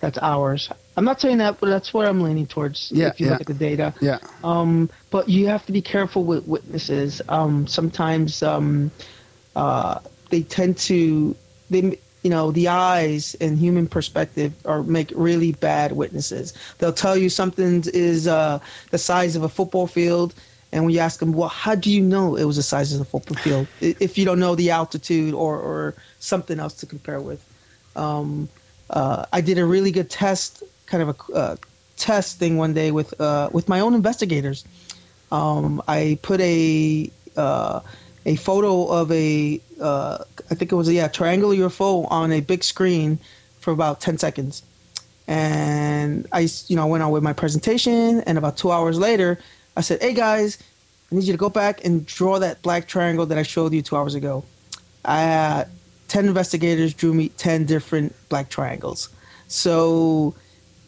That's ours. I'm not saying that, but that's where I'm leaning towards. Yeah, if you yeah. look at the data. yeah, Um, but you have to be careful with witnesses. Um, sometimes um, uh, they tend to they you know the eyes and human perspective are make really bad witnesses. They'll tell you something is uh, the size of a football field, and when you ask them, well, how do you know it was the size of the football field? <laughs> If you don't know the altitude or or something else to compare with. Um, uh, I did a really good test, kind of a uh, test thing one day with uh, with my own investigators. Um, I put a uh, a photo of a uh, I think it was a yeah triangular UFO on a big screen for about ten seconds, and I you know went on with my presentation, and about two hours later, I said, "Hey guys, I need you to go back and draw that black triangle that I showed you two hours ago." I had 10 investigators drew me 10 different black triangles. So,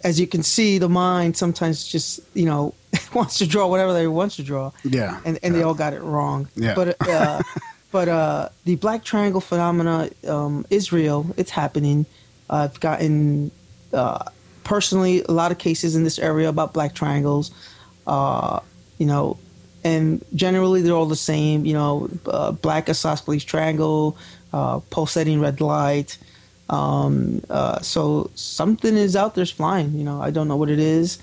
as you can see, the mind sometimes just, you know, <laughs> wants to draw whatever they wants to draw. Yeah. And, and they all got it wrong. Yeah. But, uh, <laughs> but uh, the black triangle phenomena um, is real. It's happening. I've gotten uh, personally a lot of cases in this area about black triangles. Uh, you know, and generally they're all the same. You know, uh, black isosceles triangle, uh, pulsating red light. Um, uh, so something is out there flying. You know, I don't know what it is.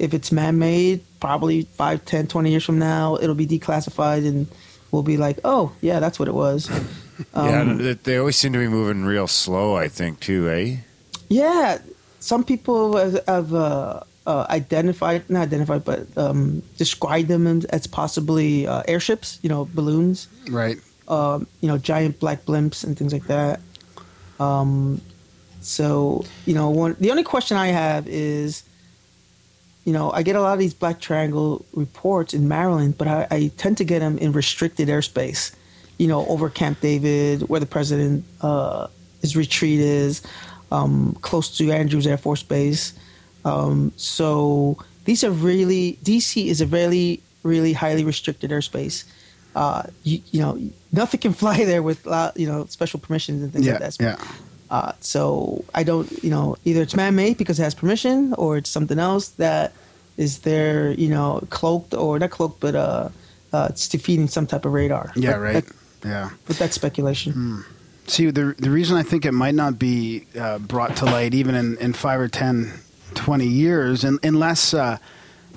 If it's man-made, probably 5, 10, 20 years from now, it'll be declassified and we'll be like, oh, yeah, that's what it was. <laughs> yeah, Um, th- they always seem to be moving real slow. I think too, eh? Yeah, some people have, have uh, uh, identified, not identified, but um, described them as- as possibly uh, airships. You know, balloons. right. Um, you know, giant black blimps and things like that. Um, so you know, one the only question I have is, you know, I get a lot of these black triangle reports in Maryland, but I, I tend to get them in restricted airspace. You know, over Camp David, where the president uh, his retreat is, um, close to Andrews Air Force Base. Um, so these are really DC is a really really highly restricted airspace. Uh, you, you know, nothing can <laughs> fly there with uh, you know special permissions and things Yeah, like that. yeah. Uh, so I don't, you know, either it's man-made because it has permission, or it's something else that is there, you know, cloaked or not cloaked, but uh, uh it's defeating some type of radar. Yeah, But right. that- Yeah. but that's speculation. Hmm. See, the the reason I think it might not be uh, brought to light even in, in five or 10, 20 years, and, unless uh,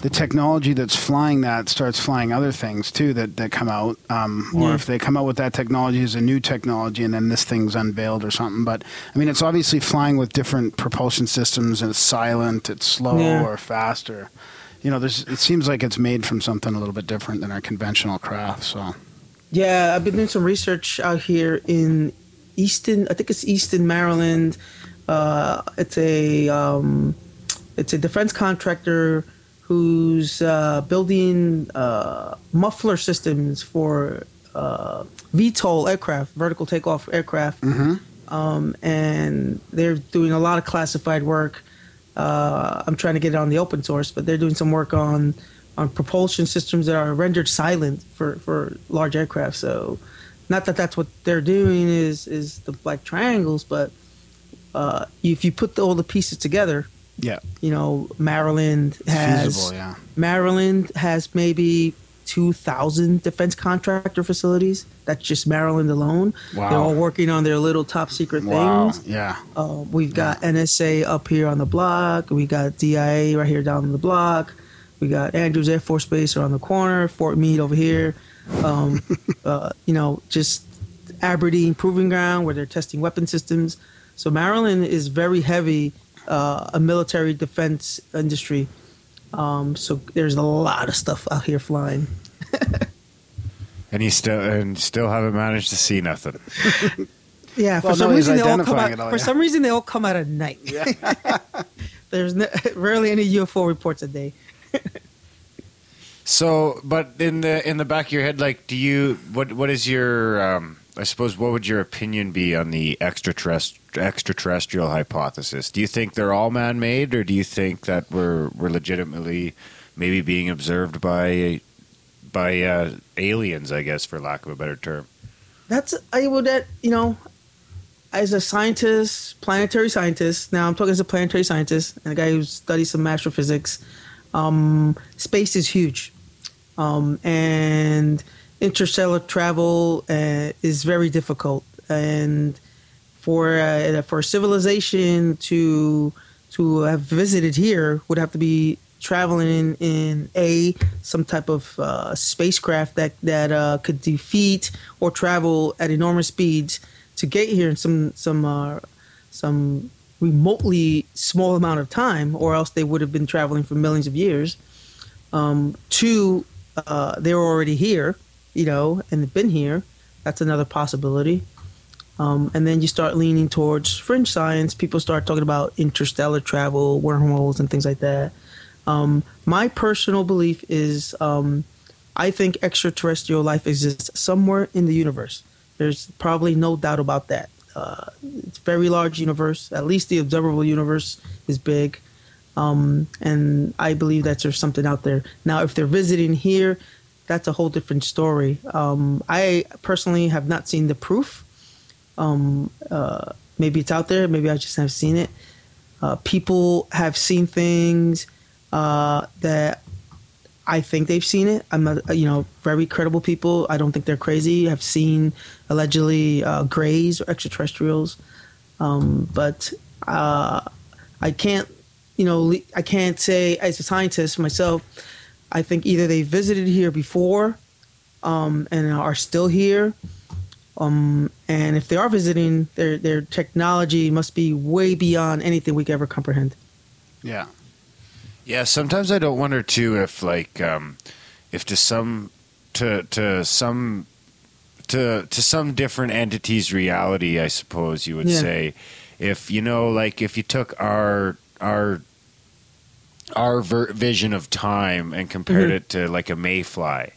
the technology that's flying that starts flying other things too that, that come out, um, or if they come out with that technology as a new technology and then this thing's unveiled or something. But I mean, it's obviously flying with different propulsion systems and it's silent, it's slow Yeah. or faster. You know, there's. It seems like it's made from something a little bit different than our conventional craft. So, Yeah, I've been doing some research out here in Easton. I think it's Easton, Maryland. Uh, it's a um, it's a defense contractor who's uh, building uh, muffler systems for uh, VTOL aircraft, vertical takeoff aircraft, um, and they're doing a lot of classified work. Uh, I'm trying to get it on the open source, but they're doing some work on on propulsion systems that are rendered silent for, for large aircraft. So, not that that's what they're doing is is the black triangles, but uh, if you put the, all the pieces together, yeah, you know, Maryland has feasible. Yeah. Maryland has maybe 2,000 defense contractor facilities. That's just Maryland alone. Wow. They're all working on their little top secret Wow. things. Yeah. Uh, we've got NSA up here on the block. We got DIA right here down the block. We got Andrews Air Force Base around the corner. Fort Meade over here. Um, <laughs> uh, you know, just Aberdeen Proving Ground where they're testing weapon systems. So Maryland is very heavy uh, a military defense industry. Um, so there's a lot of stuff out here flying. <laughs> And you still and still haven't managed to see nothing. <laughs> Yeah, for Well, some no, reason they all come out. all, for yeah. some reason they all come out at night. <laughs> There's no, rarely any UFO reports a day. So, but in the in the back of your head, like, do you what what is your um, I suppose what would your opinion be on the extraterrest- extraterrestrial hypothesis? Do you think they're all man made, or do you think that we're we're legitimately maybe being observed by by uh, aliens? I guess, for lack of a better term. That's I would that you know, as a scientist, planetary scientist. Now I'm talking as a planetary scientist and a guy who studies some astrophysics. Um, space is huge, um, and interstellar travel uh, is very difficult. And for uh, for civilization to to have visited here would have to be traveling in, in a some type of uh, spacecraft that that uh, could defeat or travel at enormous speeds to get here in some some uh, some remotely small amount of time, or else they would have been traveling for millions of years. Um, two, uh, they were already here, you know, and been here. That's another possibility. Um, and then you start leaning towards fringe science. People start talking about interstellar travel, wormholes, and things like that. Um, my personal belief is um, I think extraterrestrial life exists somewhere in the universe. There's probably no doubt about that. Uh, it's a very large universe. At least the observable universe is big. Um, and I believe that there's something out there. Now, if they're visiting here, that's a whole different story. Um, I personally have not seen the proof. Um, uh, maybe it's out there. Maybe I just have seen it. Uh, people have seen things uh, that I think they've seen it. I'm not, you know, very credible people. I don't think they're crazy. Have seen allegedly uh, grays or extraterrestrials, um, but uh, I can't, you know, I can't say as a scientist myself. I think either they visited here before um, and are still here, um, and if they are visiting, their their technology must be way beyond anything we could ever comprehend. Yeah. Yeah, sometimes I don't wonder too if like um, if to some to to some to to some different entity's reality, I suppose you would Yeah. say, if you know, like if you took our our our ver- vision of time and compared Mhm. it to like a mayfly,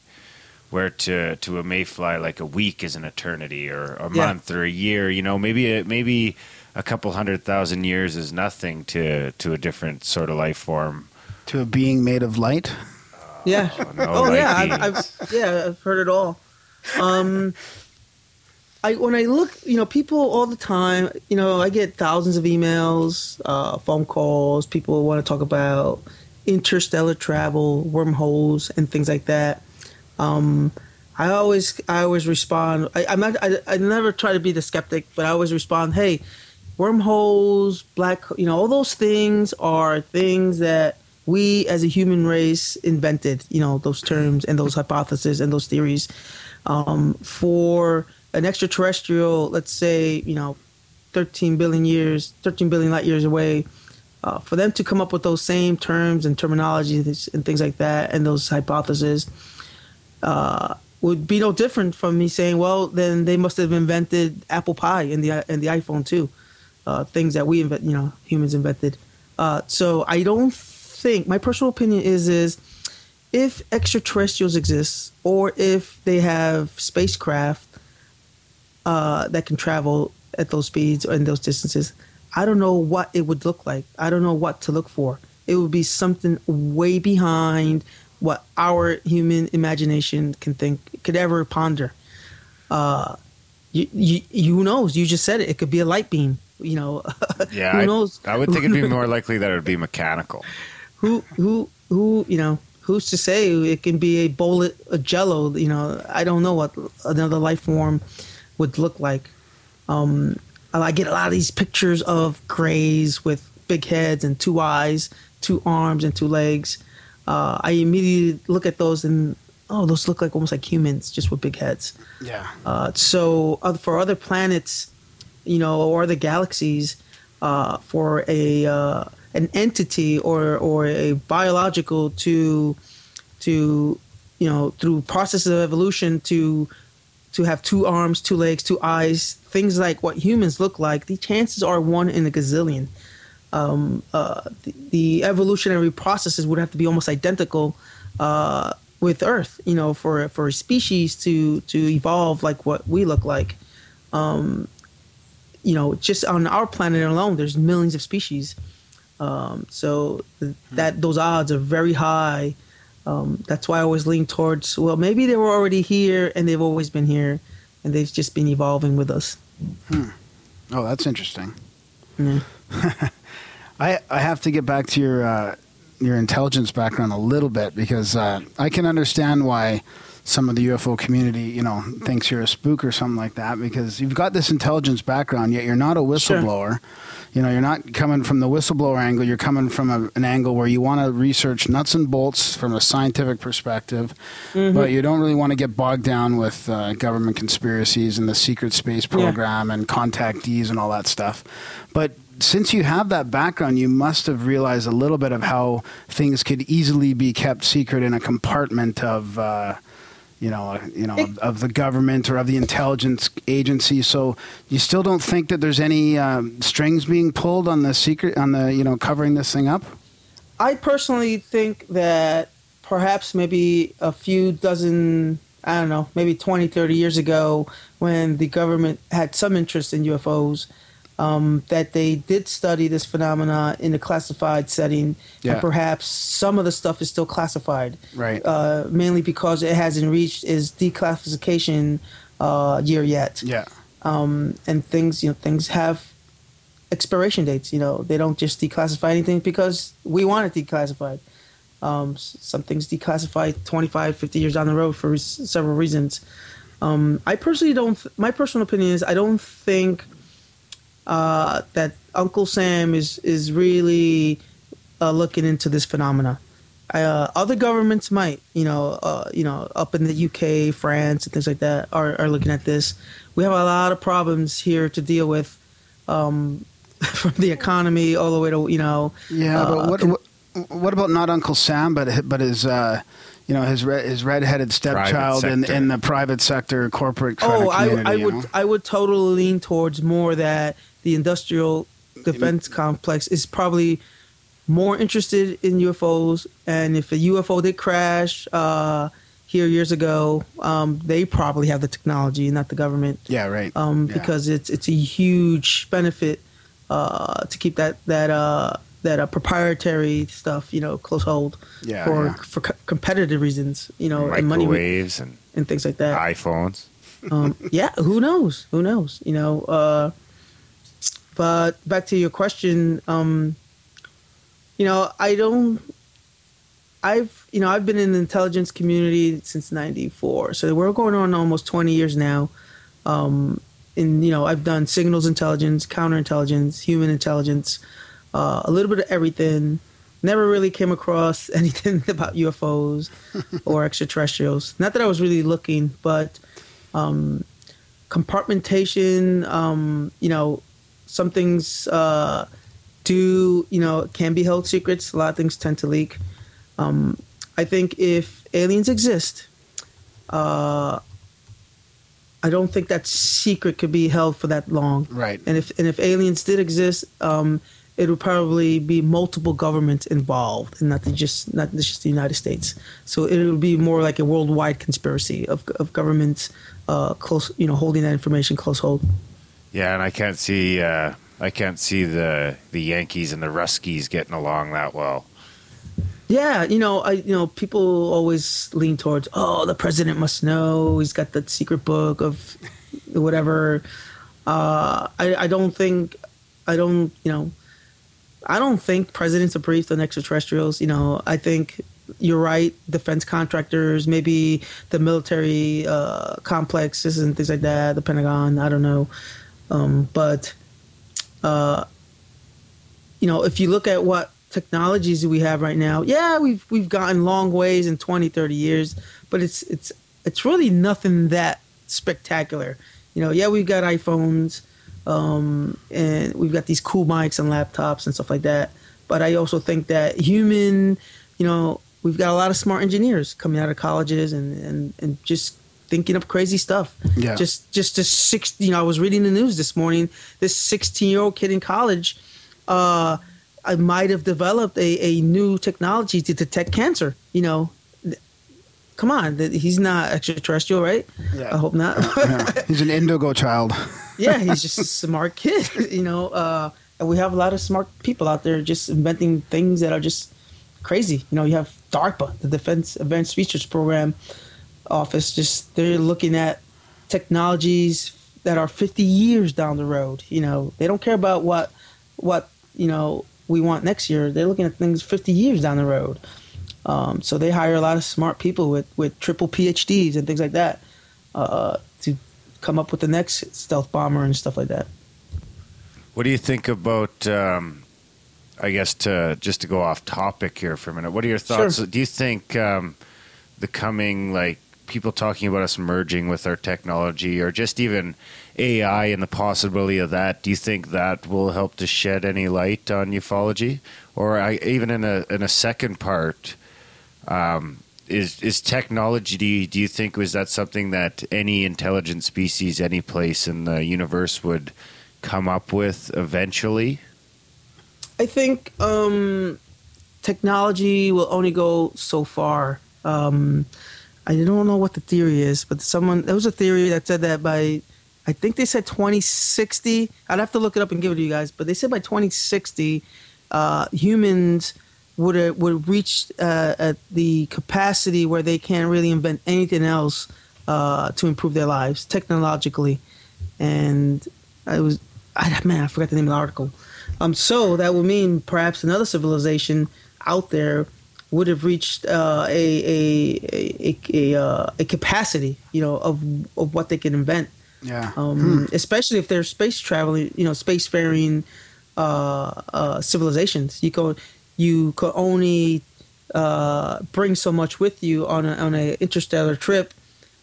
where to to a mayfly like a week is an eternity or a Yeah. month or a year, you know, maybe a, maybe a couple hundred thousand years is nothing to to a different sort of life form. To a being made of light. Yeah. no oh yeah. I've, I've yeah I've heard it all. Um, I when I look, you know, people all the time, you know, I get thousands of emails, uh, phone calls. People want to talk about interstellar travel, wormholes, and things like that. Um, I always, I always respond. I, I'm not. I, I never try to be the skeptic, but I always respond. Hey, wormholes, black, you know, all those things are things that we as a human race invented. You know, those terms and those hypotheses and those theories um, for an extraterrestrial, let's say, you know, 13 billion years, 13 billion light years away, uh, for them to come up with those same terms and terminologies and things like that and those hypotheses uh, would be no different from me saying, well, then they must have invented apple pie and the and the iPhone too, uh, things that we invent, you know, humans invented. Uh, so I don't think my personal opinion is is if extraterrestrials exist or if they have spacecraft uh, that can travel at those speeds or in those distances, I don't know what it would look like. I don't know what to look for. It would be something way behind what our human imagination can think, could ever ponder. Uh, you, you, you, who knows? You just said it. It could be a light beam. You know, <laughs> Yeah, who I, knows? I would think it'd be <laughs> more likely that it would be mechanical. who who who you know who's to say it can be a bowl of jello you know i don't know what another life form would look like um i get a lot of these pictures of grays with big heads and two eyes two arms and two legs uh, i immediately look at those and oh those look like almost like humans just with big heads Yeah. uh, so uh, for other planets, you know, or other galaxies, uh, for a uh, an entity or or a biological to to you know through processes of evolution to to have two arms, two legs, two eyes, things like what humans look like, the chances are one in a gazillion. Um, uh, the, the evolutionary processes would have to be almost identical uh, with Earth, you know, for for a species to to evolve like what we look like. Um, you know, just on our planet alone, there's millions of species. Um, so th- that those odds are very high. Um, that's why I always lean towards well, maybe they were already here and they've always been here, and they've just been evolving with us. Oh, that's interesting. Yeah. <laughs> I I have to get back to your uh, your intelligence background a little bit because uh, I can understand why some of the UFO community, you know, thinks you're a spook or something like that because you've got this intelligence background, yet you're not a whistleblower. You know, you're not coming from the whistleblower angle. You're coming from a, an angle where you want to research nuts and bolts from a scientific perspective, but you don't really want to get bogged down with uh, government conspiracies and the secret space program and contactees and all that stuff. But since you have that background, you must have realized a little bit of how things could easily be kept secret in a compartment of, uh, you know, you know, of, of the government or of the intelligence agency. So you still don't think that there's any um, strings being pulled on the secret on the you know covering this thing up. I personally think that perhaps maybe a few dozen, I don't know, maybe 20, 30 years ago, when the government had some interest in UFOs, um, that they did study this phenomena in a classified setting, Yeah. and perhaps some of the stuff is still classified, Right. Uh, mainly because it hasn't reached its declassification uh, year yet Yeah. um, and things you know things have expiration dates you know they don't just declassify anything because we want it declassified um, some things declassified 25 50 years down the road for several reasons um, i personally don't th- my personal opinion is i don't think uh, that uncle sam is is really uh, looking into this phenomena uh, other governments might, you know, uh, you know, up in the UK, France, and things like that are, are looking at this. We have a lot of problems here to deal with, um, <laughs> from the economy all the way to you know. Yeah, uh, but what, con- what what about not Uncle Sam, but but his uh, you know his re- his redheaded stepchild in, in the private sector corporate oh, I. I would know? I would totally lean towards more that the industrial defense complex is probably more interested in UFOs, and if a UFO did crash uh, here years ago, um, they probably have the technology, not the government. yeah, right. um, Yeah. because it's it's a huge benefit uh, to keep that that uh, that uh, proprietary stuff, you know, close hold Yeah, for yeah. for co- competitive reasons, you know, and money Microwaves and and things like that. iPhones. um, yeah, who knows? Who knows? You know. Uh, but back to your question, um, you know, I don't. I've you know I've been in the intelligence community since '94, so we're going on almost 20 years now. Um, and you know I've done signals intelligence, counterintelligence, human intelligence, uh, a little bit of everything. Never really came across <laughs> anything about UFOs <laughs> or extraterrestrials. Not that I was really looking, but um, compartmentation. Um, you know, some things uh, do you know can be held secrets. A lot of things tend to leak. Um, I think if aliens exist, uh, I don't think that secret could be held for that long. Right. And if and if aliens did exist, um, it would probably be multiple governments involved, and not just not just the United States. So it would be more like a worldwide conspiracy of of governments uh, close, you know, holding that information close hold. Yeah, and I can't see uh, I can't see the the Yankees and the Ruskies getting along that well. Yeah, you know, I you know people always lean towards oh the president must know he's got that secret book of whatever. Uh, I I don't think I don't you know I don't think presidents are briefed on extraterrestrials. You know, I think you're right. Defense contractors, maybe the military uh, complexes and things like that. The Pentagon, I don't know, um, but uh, you know, if you look at what technologies we have right now, yeah, we've we've gotten long ways in 20, 30 years, but it's it's it's really nothing that spectacular. You know, yeah, we've got iPhones, um, and we've got these cool mics and laptops and stuff like that. But I also think that human, you know, we've got a lot of smart engineers coming out of colleges and and, and just thinking up crazy stuff. Yeah. Just just this six. You know, I was reading the news this morning. This 16 year old kid in college, uh, I might have developed a, a new technology to detect cancer. You know, come on, he's not extraterrestrial, right? Yeah. I hope not. <laughs> Yeah. He's an indigo child. <laughs> yeah, he's just a smart kid. <laughs> You know, uh, and we have a lot of smart people out there just inventing things that are just crazy. You know, you have DARPA, the Defense Advanced Research Program office. Just they're looking at technologies that are 50 years down the road. You know, they don't care about what what you know we want next year. They're looking at things 50 years down the road. Um, so they hire a lot of smart people with, with triple PhDs and things like that uh, to come up with the next stealth bomber and stuff like that. What do you think about? Um, I guess to just to go off topic here for a minute. What are your thoughts? Sure. Do you think um, the coming like people talking about us merging with our technology, or just even AI and the possibility of that? Do you think that will help to shed any light on ufology, or I, even in a in a second part? Um, is is technology? Do you, do you think was that something that any intelligent species, any place in the universe would come up with eventually? I think um, technology will only go so far. Um, I don't know what the theory is, but someone there was a theory that said that by I think they said 2060. I'd have to look it up and give it to you guys, but they said by 2060, uh, humans would uh, would reach uh, the capacity where they can't really invent anything else uh, to improve their lives technologically. And I was, I, man, I forgot the name of the article. Um, so that would mean perhaps another civilization out there would have reached uh, a a a a, a, uh, a capacity, you know, of of what they can invent. Yeah. Um, Especially if they're space traveling, you know, spacefaring uh, uh, civilizations. You go, you could only uh, bring so much with you on a, on a interstellar trip,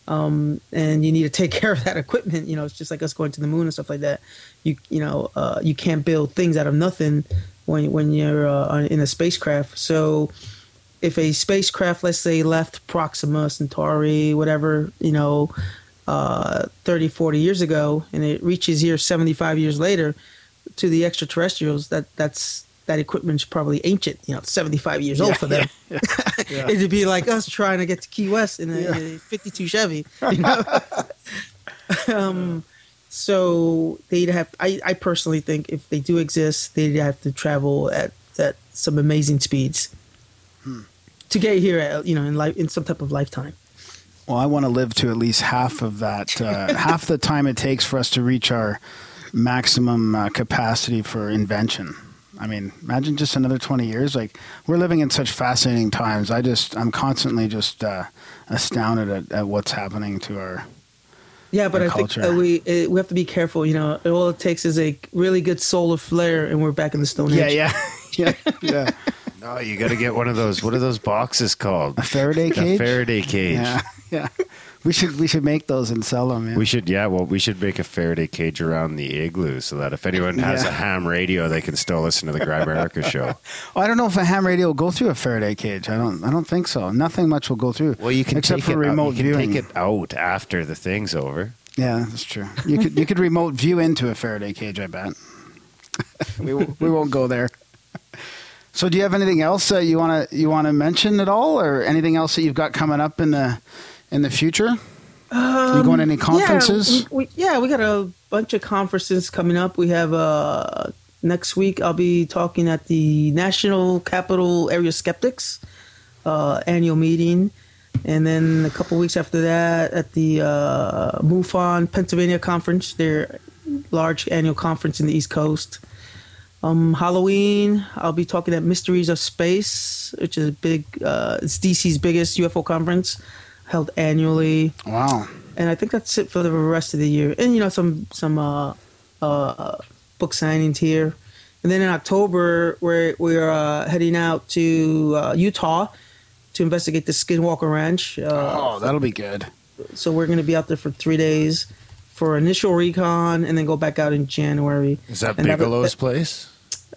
um, and you need to take <laughs> care of that equipment. You know, it's just like us going to the moon and stuff like that. You you know, uh, you can't build things out of nothing when when you're uh, in a spacecraft. So if a spacecraft, let's say, left Proxima Centauri, whatever, you know, uh, 30, 40 years ago, and it reaches here 75 years later to the extraterrestrials, that that's that equipment's probably ancient, you know, 75 years old for them. <laughs> It'd be like us trying to get to Key West in a, a 52 Chevy, you know? <laughs> um, so they'd have, I, I personally think if they do exist, they'd have to travel at, at some amazing speeds to get here, at, you know, in life, in some type of lifetime. Well, I want to live to at least half of that, uh, <laughs> half the time it takes for us to reach our maximum uh, capacity for invention. I mean, imagine just another 20 years. Like, we're living in such fascinating times. I just, I'm constantly just uh, astounded at, at what's happening to our. Yeah, but Our I think culture. uh, we uh, we have to be careful. You know, all it takes is a really good solar flare, and we're back in the Stone Yeah, Age. yeah, yeah, <laughs> yeah. No, you got to get one of those. What are those boxes called? A Faraday cage? A cage. Faraday cage. Yeah, <laughs> yeah. We should we should make those and sell them. Yeah. We should, yeah. Well, we should make a Faraday cage around the igloo so that if anyone has Yeah. a ham radio, they can still listen to the Grimerica <laughs> show. Oh, I don't know if a ham radio will go through a Faraday cage. I don't. I don't think so. Nothing much will go through. Well, you can except take for it, out- remote you can viewing. take it out after the thing's over. Yeah, that's true. You could you could remote view into a Faraday cage. I bet. <laughs> we we won't go there. So, do you have anything else that you want to you want to mention at all, or anything else that you've got coming up in the in the future? you going to any conferences? Yeah we, we, yeah, we got a bunch of conferences coming up. We have uh, next week. I'll be talking at the National Capital Area Skeptics uh, annual meeting, and then a couple weeks after that at the uh, MUFON Pennsylvania conference. Their large annual conference in the East Coast. Um, Halloween, I'll be talking at Mysteries of Space, which is a big. Uh, it's DC's biggest UFO conference, held annually wow. and I think that's it for the rest of the year. And you know, some some uh, uh, book signings here, and then in October we're we're uh, heading out to uh, Utah to investigate the Skinwalker Ranch. Uh, Oh, that'll be good. so we're going to be out there for three days for initial recon, and then go back out in January. Is that And that- Bigelow's place?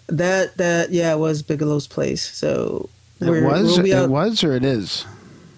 That that yeah was Bigelow's place. So It was. we'll it was, or it is.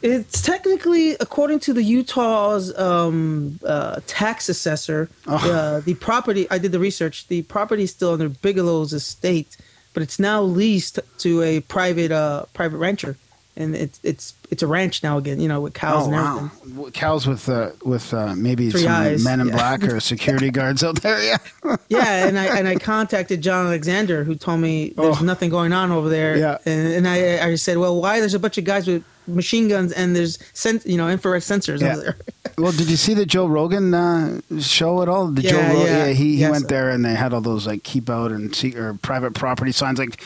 It's technically, according to the Utah's um, uh, tax assessor, Oh. uh, the property. I did the research. The property is still under Bigelow's estate, but it's now leased to a private uh, private rancher, and it's it's it's a ranch now again. You know, with cows Oh and wow. everything. W- Cows with uh, with uh, maybe Three some eyes, men in yeah. black or security <laughs> guards out there. Yeah. <laughs> Yeah, and I and I contacted John Alexander, who told me there's Oh. nothing going on over there. Yeah. and, and I I said, well, why? There's a bunch of guys with machine guns and there's sen- you know infrared sensors Yeah. over there. <laughs> Well, did you see the Joe Rogan uh, show at all? The Joe Yeah, Rogan, yeah. he, he Yes. went there and they had all those like keep out and see or private property signs, like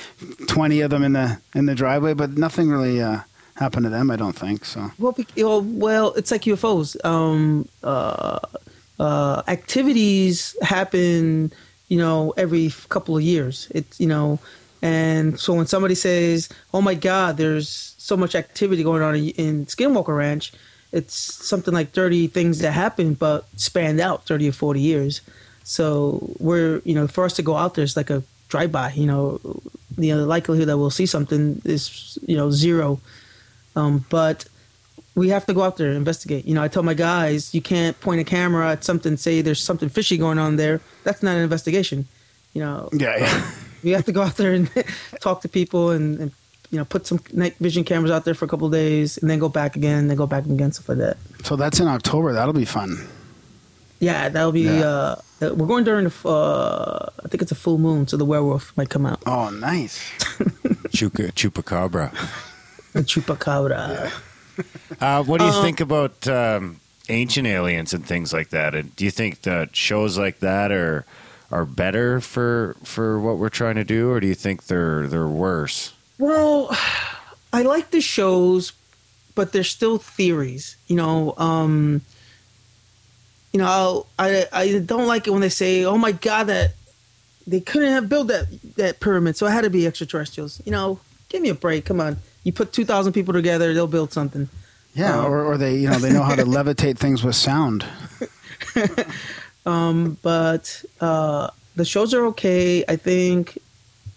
twenty of them in the in the driveway, but nothing really uh, happened to them. I don't think so. Well, well, well, it's like UFOs. Um, uh, uh, activities happen, you know, every couple of years. It's you know, and so when somebody says, "Oh my God, there's so much activity going on in, in Skinwalker Ranch," it's something like thirty things that happen, but spanned out thirty or forty years. So we're you know, for us to go out there, it's like a drive-by. You know, the likelihood that we'll see something is you know zero. Um, but we have to go out there and investigate. You know, I tell my guys, you can't point a camera at something, say there's something fishy going on there. That's not an investigation. You know, Yeah, yeah. we have to go out there and <laughs> talk to people and, and you know put some night vision cameras out there for a couple of days and then go back again and then go back again stuff like that. So that's in October. That'll be fun. Yeah, that'll be. Yeah. Uh, we're going during the. Uh, I think it's a full moon, so the werewolf might come out. Oh, nice. <laughs> Chuka, chupacabra. The chupacabra. Uh, what do you think about um, ancient aliens and things like that? And do you think that shows like that are are better for for what we're trying to do, or do you think they're they're worse? Well, <sighs> I like the shows, but they're still theories. You know, um, you know, I I don't like it when they say, "Oh my God, that they couldn't have built that that pyramid, so it had to be extraterrestrials." You know, give me a break. Come on, you put two thousand people together, they'll build something. Yeah, Um, or, or they you know they know how to <laughs> levitate things with sound. <laughs> um, but uh, the shows are okay. I think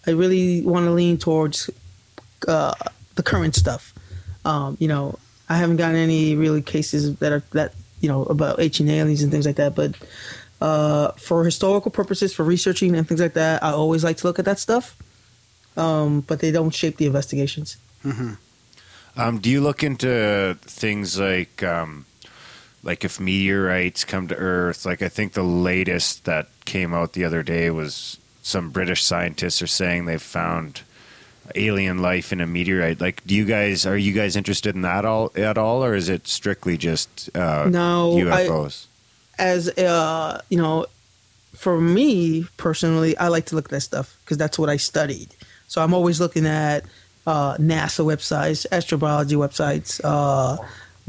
I really want to lean towards uh, the current stuff. Um, you know, I haven't gotten any really cases that are that you know about ancient aliens and things like that. But uh, for historical purposes, for researching and things like that, I always like to look at that stuff. Um, but they don't shape the investigations. Um, do you look into things like um, like if meteorites come to Earth? Like I think the latest that came out the other day was some British scientists are saying they've found alien life in a meteorite. Like, do you guys are you guys interested in that all at all, or is it strictly just uh, No, I- UFOs? as uh, you know, for me personally, I like to look at that stuff because that's what I studied. So I'm always looking at uh, NASA websites, astrobiology websites. Uh,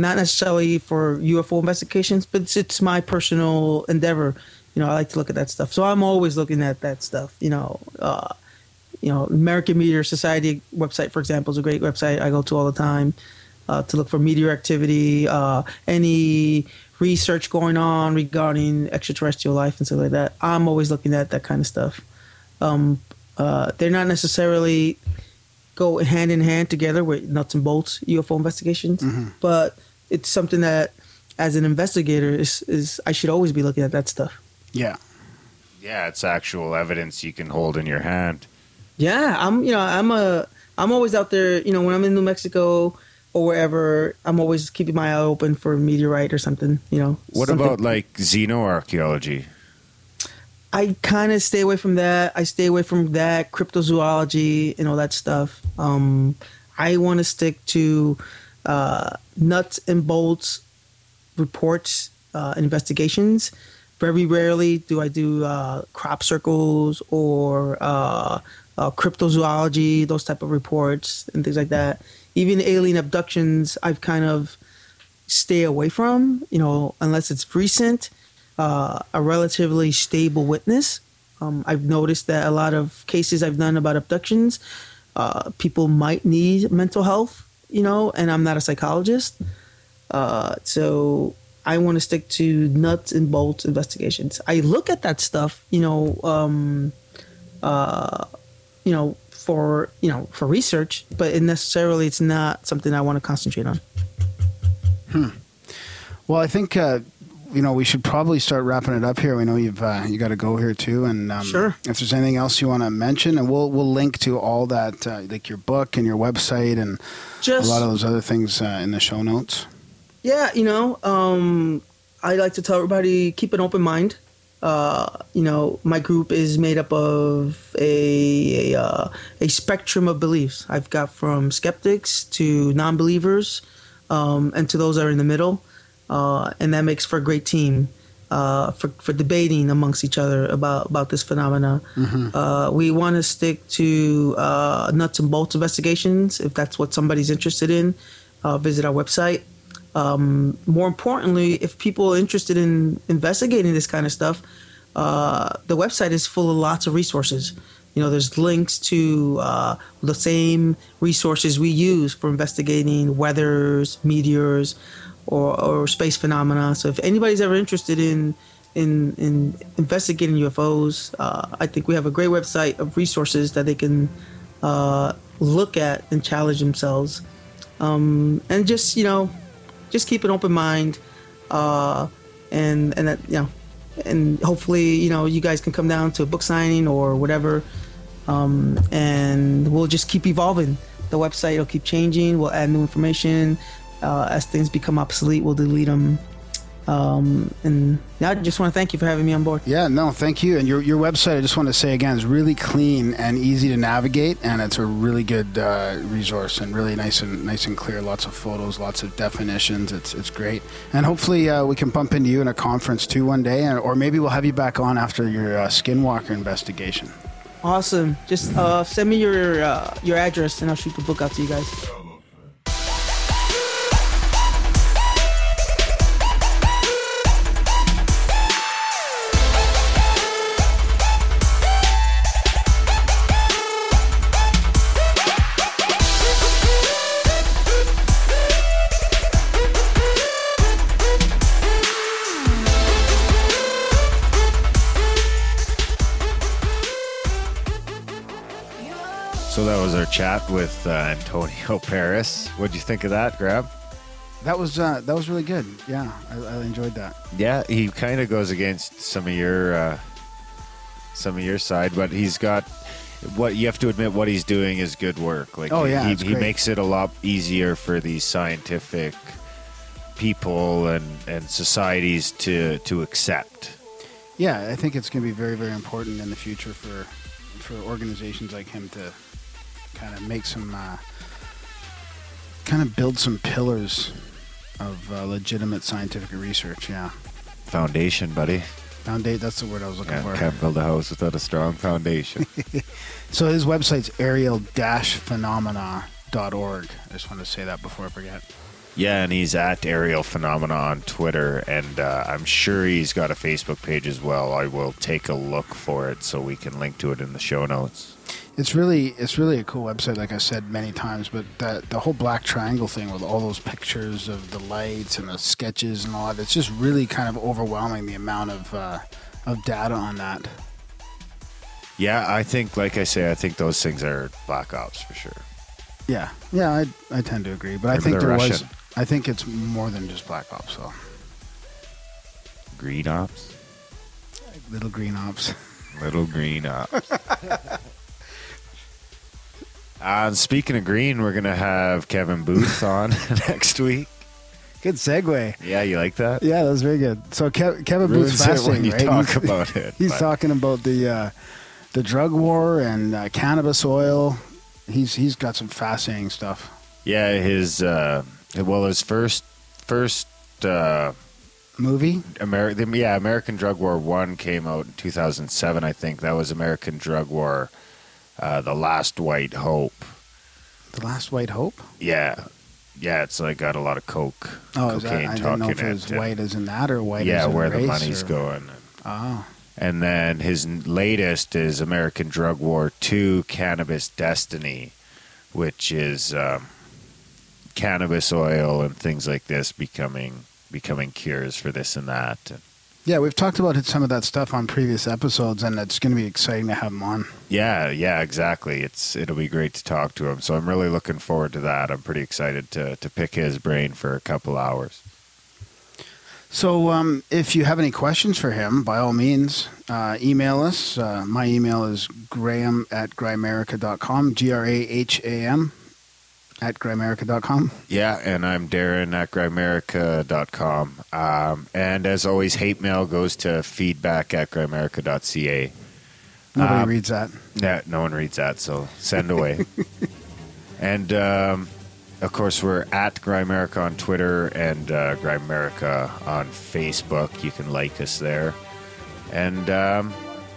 not necessarily for UFO investigations, but it's, it's my personal endeavor. You know, I like to look at that stuff. So I'm always looking at that stuff. You know, uh, you know, American Meteor Society website, for example, is a great website I go to all the time uh, to look for meteor activity, uh, any research going on regarding extraterrestrial life and stuff like that. I'm always looking at that kind of stuff. Um, uh, they're not necessarily go hand in hand together with nuts and bolts UFO investigations, but it's something that, as an investigator, is is I should always be looking at that stuff. Yeah. Yeah, it's actual evidence you can hold in your hand. Yeah, I'm. You know, I'm a. I'm always out there. You know, when I'm in New Mexico or wherever, I'm always keeping my eye open for a meteorite or something. You know. What something- about like xenoarchaeology? I kind of stay away from that. I stay away from that cryptozoology and all that stuff. Um, I want to stick to uh, nuts and bolts reports, uh, investigations. Very rarely do I do uh, crop circles or uh, cryptozoology, those type of reports and things like that. Even alien abductions, I've kind of stay away from. You know, unless it's recent uh, a relatively stable witness. Um, I've noticed that a lot of cases I've done about abductions, uh, people might need mental health, you know, and I'm not a psychologist. Uh, so I want to stick to nuts and bolts investigations. I look at that stuff, you know, um, uh, you know, for you know for research, but it necessarily it's not something I want to concentrate on. Hmm. Well, I think uh, you know we should probably start wrapping it up here. We know you've uh, you got to go here too, and um, Sure. If there's anything else you want to mention, and we'll we'll link to all that, uh, like your book and your website, and Just a lot of those other things uh, in the show notes. Yeah, you know, um, I like to tell everybody keep an open mind. Uh, you know, my group is made up of a a, uh, a spectrum of beliefs. I've got from skeptics to non-believers, um, and to those that are in the middle, uh, and that makes for a great team uh, for for debating amongst each other about about this phenomena. Uh, we want to stick to uh, nuts and bolts investigations. If that's what somebody's interested in, uh, visit our website um, more importantly, if people are interested in investigating this kind of stuff, uh, the website is full of lots of resources. You know, there's links to uh, the same resources we use for investigating weathers, meteors, or, or space phenomena. So if anybody's ever interested in in, in investigating UFOs, uh, I think we have a great website of resources that they can uh, look at and challenge themselves. Um, and just you know, just keep an open mind, uh, and and that you know, and hopefully you know you guys can come down to a book signing or whatever, um, and we'll just keep evolving. The website will keep changing. We'll add new information uh, as things become obsolete. We'll delete them. Um, and yeah, I just want to thank you for having me on board. Yeah, no, thank you. And your your website, I just want to say again, is really clean and easy to navigate, and it's a really good uh, resource and really nice and nice and clear. Lots of photos, lots of definitions. It's it's great, and hopefully uh, we can bump into you in a conference too one day, and, or maybe we'll have you back on after your uh, Skinwalker investigation. Awesome. Just uh, send me your uh, your address and I'll shoot the book out to you guys. So that was our chat with uh, Antonio <laughs> Paris. What'd you think of that, Graham? That was uh, that was really good. Yeah, I, I enjoyed that. Yeah, he kind of goes against some of your uh, some of your side, but he's got what you have to admit. What he's doing is good work. Like, Oh, yeah, he, he makes it a lot easier for these scientific people and and societies to to accept. Yeah, I think it's going to be very very important in the future for for organizations like him to kind of make some, uh, kind of build some pillars of uh, legitimate scientific research. Yeah, Foundation, buddy. foundate. That's the word I was looking Yeah, for. can't build a house without a strong foundation. <laughs> So his website's aerial-phenomena.org. I just wanted to say that before I forget. yeah, and he's at Aerial Phenomena on Twitter, and uh, I'm sure he's got a Facebook page as well. I will take a look for it so we can link to it in the show notes. It's really it's really a cool website, like I said many times. But that the whole black triangle thing with all those pictures of the lights and the sketches and all that, it's just really kind of overwhelming the amount of uh, of data on that. Yeah, I think, like I say, I think those things are black ops for sure. Yeah, yeah, I I tend to agree. But I think there was i think it's more than just black ops, though. Green ops, Little green ops. little green ops. <laughs> Uh, and speaking of green, we're gonna have Kevin Booth on <laughs> next week. Good segue. Yeah, you like that? Yeah, that was very good. So Kev, Kevin Ruins Booth's fasting, you right? talk He's- <laughs> about it. He's but- talking about the uh, the drug war and uh, cannabis oil. He's he's got some fascinating stuff. Yeah, his uh, well, his first first uh, Movie. American yeah American Drug War one came out in 2007, I think. That was American Drug War, uh, the Last White Hope. The Last White Hope. Yeah, yeah, it's like got a lot of coke, Oh, is that, cocaine I didn't know talking if it was and- white as in that or white yeah, where the race money's or- going. Oh, And then his latest is American Drug War 2 Cannabis Destiny, which is um, cannabis oil and things like this becoming becoming cures for this and that. And yeah. We've talked about some of that stuff on previous episodes, and it's going to be exciting to have him on. yeah, yeah, exactly. It's it'll be great to talk to him. So I'm really looking forward to that. I'm pretty excited to to pick his brain for a couple hours. So, um, if you have any questions for him, by all means, uh, email us. Uh, my email is graham at grimerica.com, G R A H A M at grimerica.com. Yeah, and I'm Darren at grimerica.com. Um, and as always, hate mail goes to feedback at grimerica.ca. Nobody Uh, reads that. Yeah, no one reads that, so send away. <laughs> and um, of course, we're at Grimerica on Twitter and uh, Grimerica on Facebook. You can like us there. And um,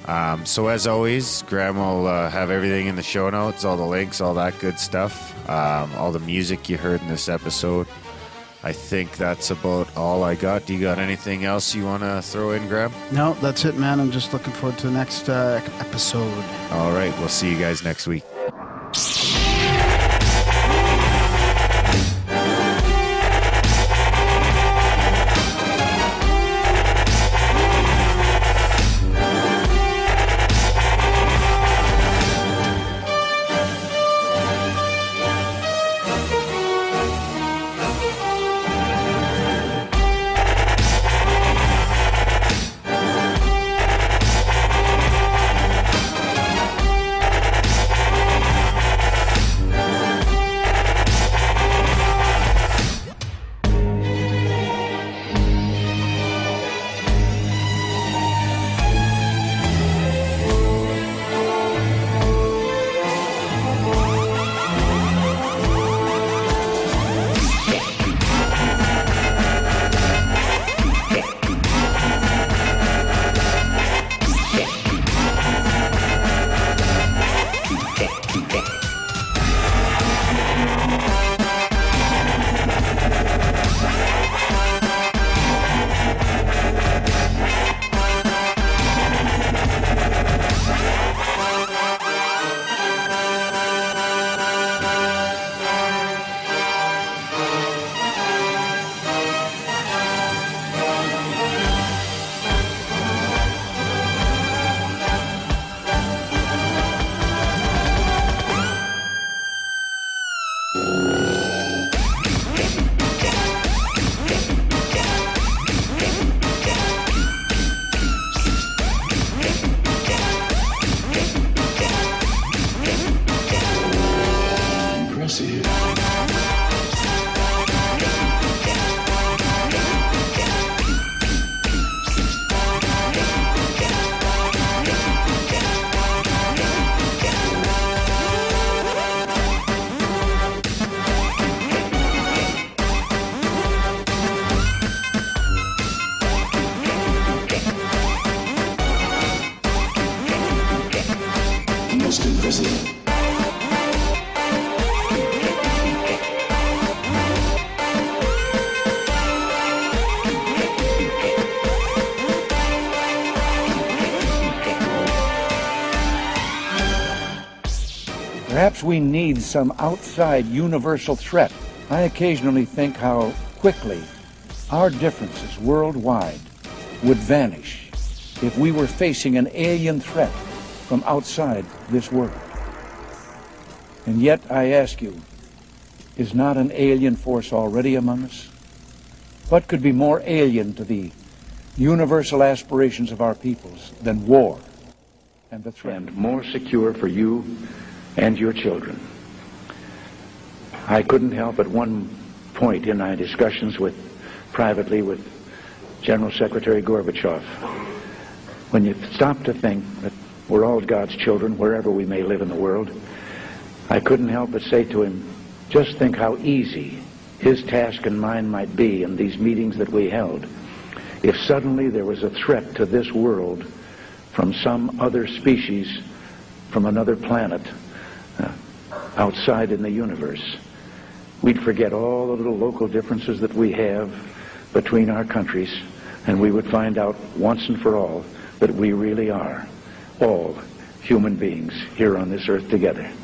um, so, as always, Graham will uh, have everything in the show notes, all the links, all that good stuff, um, all the music you heard in this episode. I think that's about all I got. Do you got anything else you want to throw in, Graham? No, that's it, man. I'm just looking forward to the next uh, episode. All right, we'll see you guys next week. We need some outside universal threat. I occasionally think how quickly our differences worldwide would vanish if we were facing an alien threat from outside this world. And yet, I ask you, is not an alien force already among us? What could be more alien to the universal aspirations of our peoples than war and the threat? and more secure for you and your children. I couldn't help at one point in my discussions with privately with General Secretary Gorbachev, when you stop to think that we're all God's children wherever we may live in the world, I couldn't help but say to him, just think how easy his task and mine might be in these meetings that we held if suddenly there was a threat to this world from some other species from another planet outside in the universe. We'd forget all the little local differences that we have between our countries, and we would find out once and for all that we really are all human beings here on this earth together.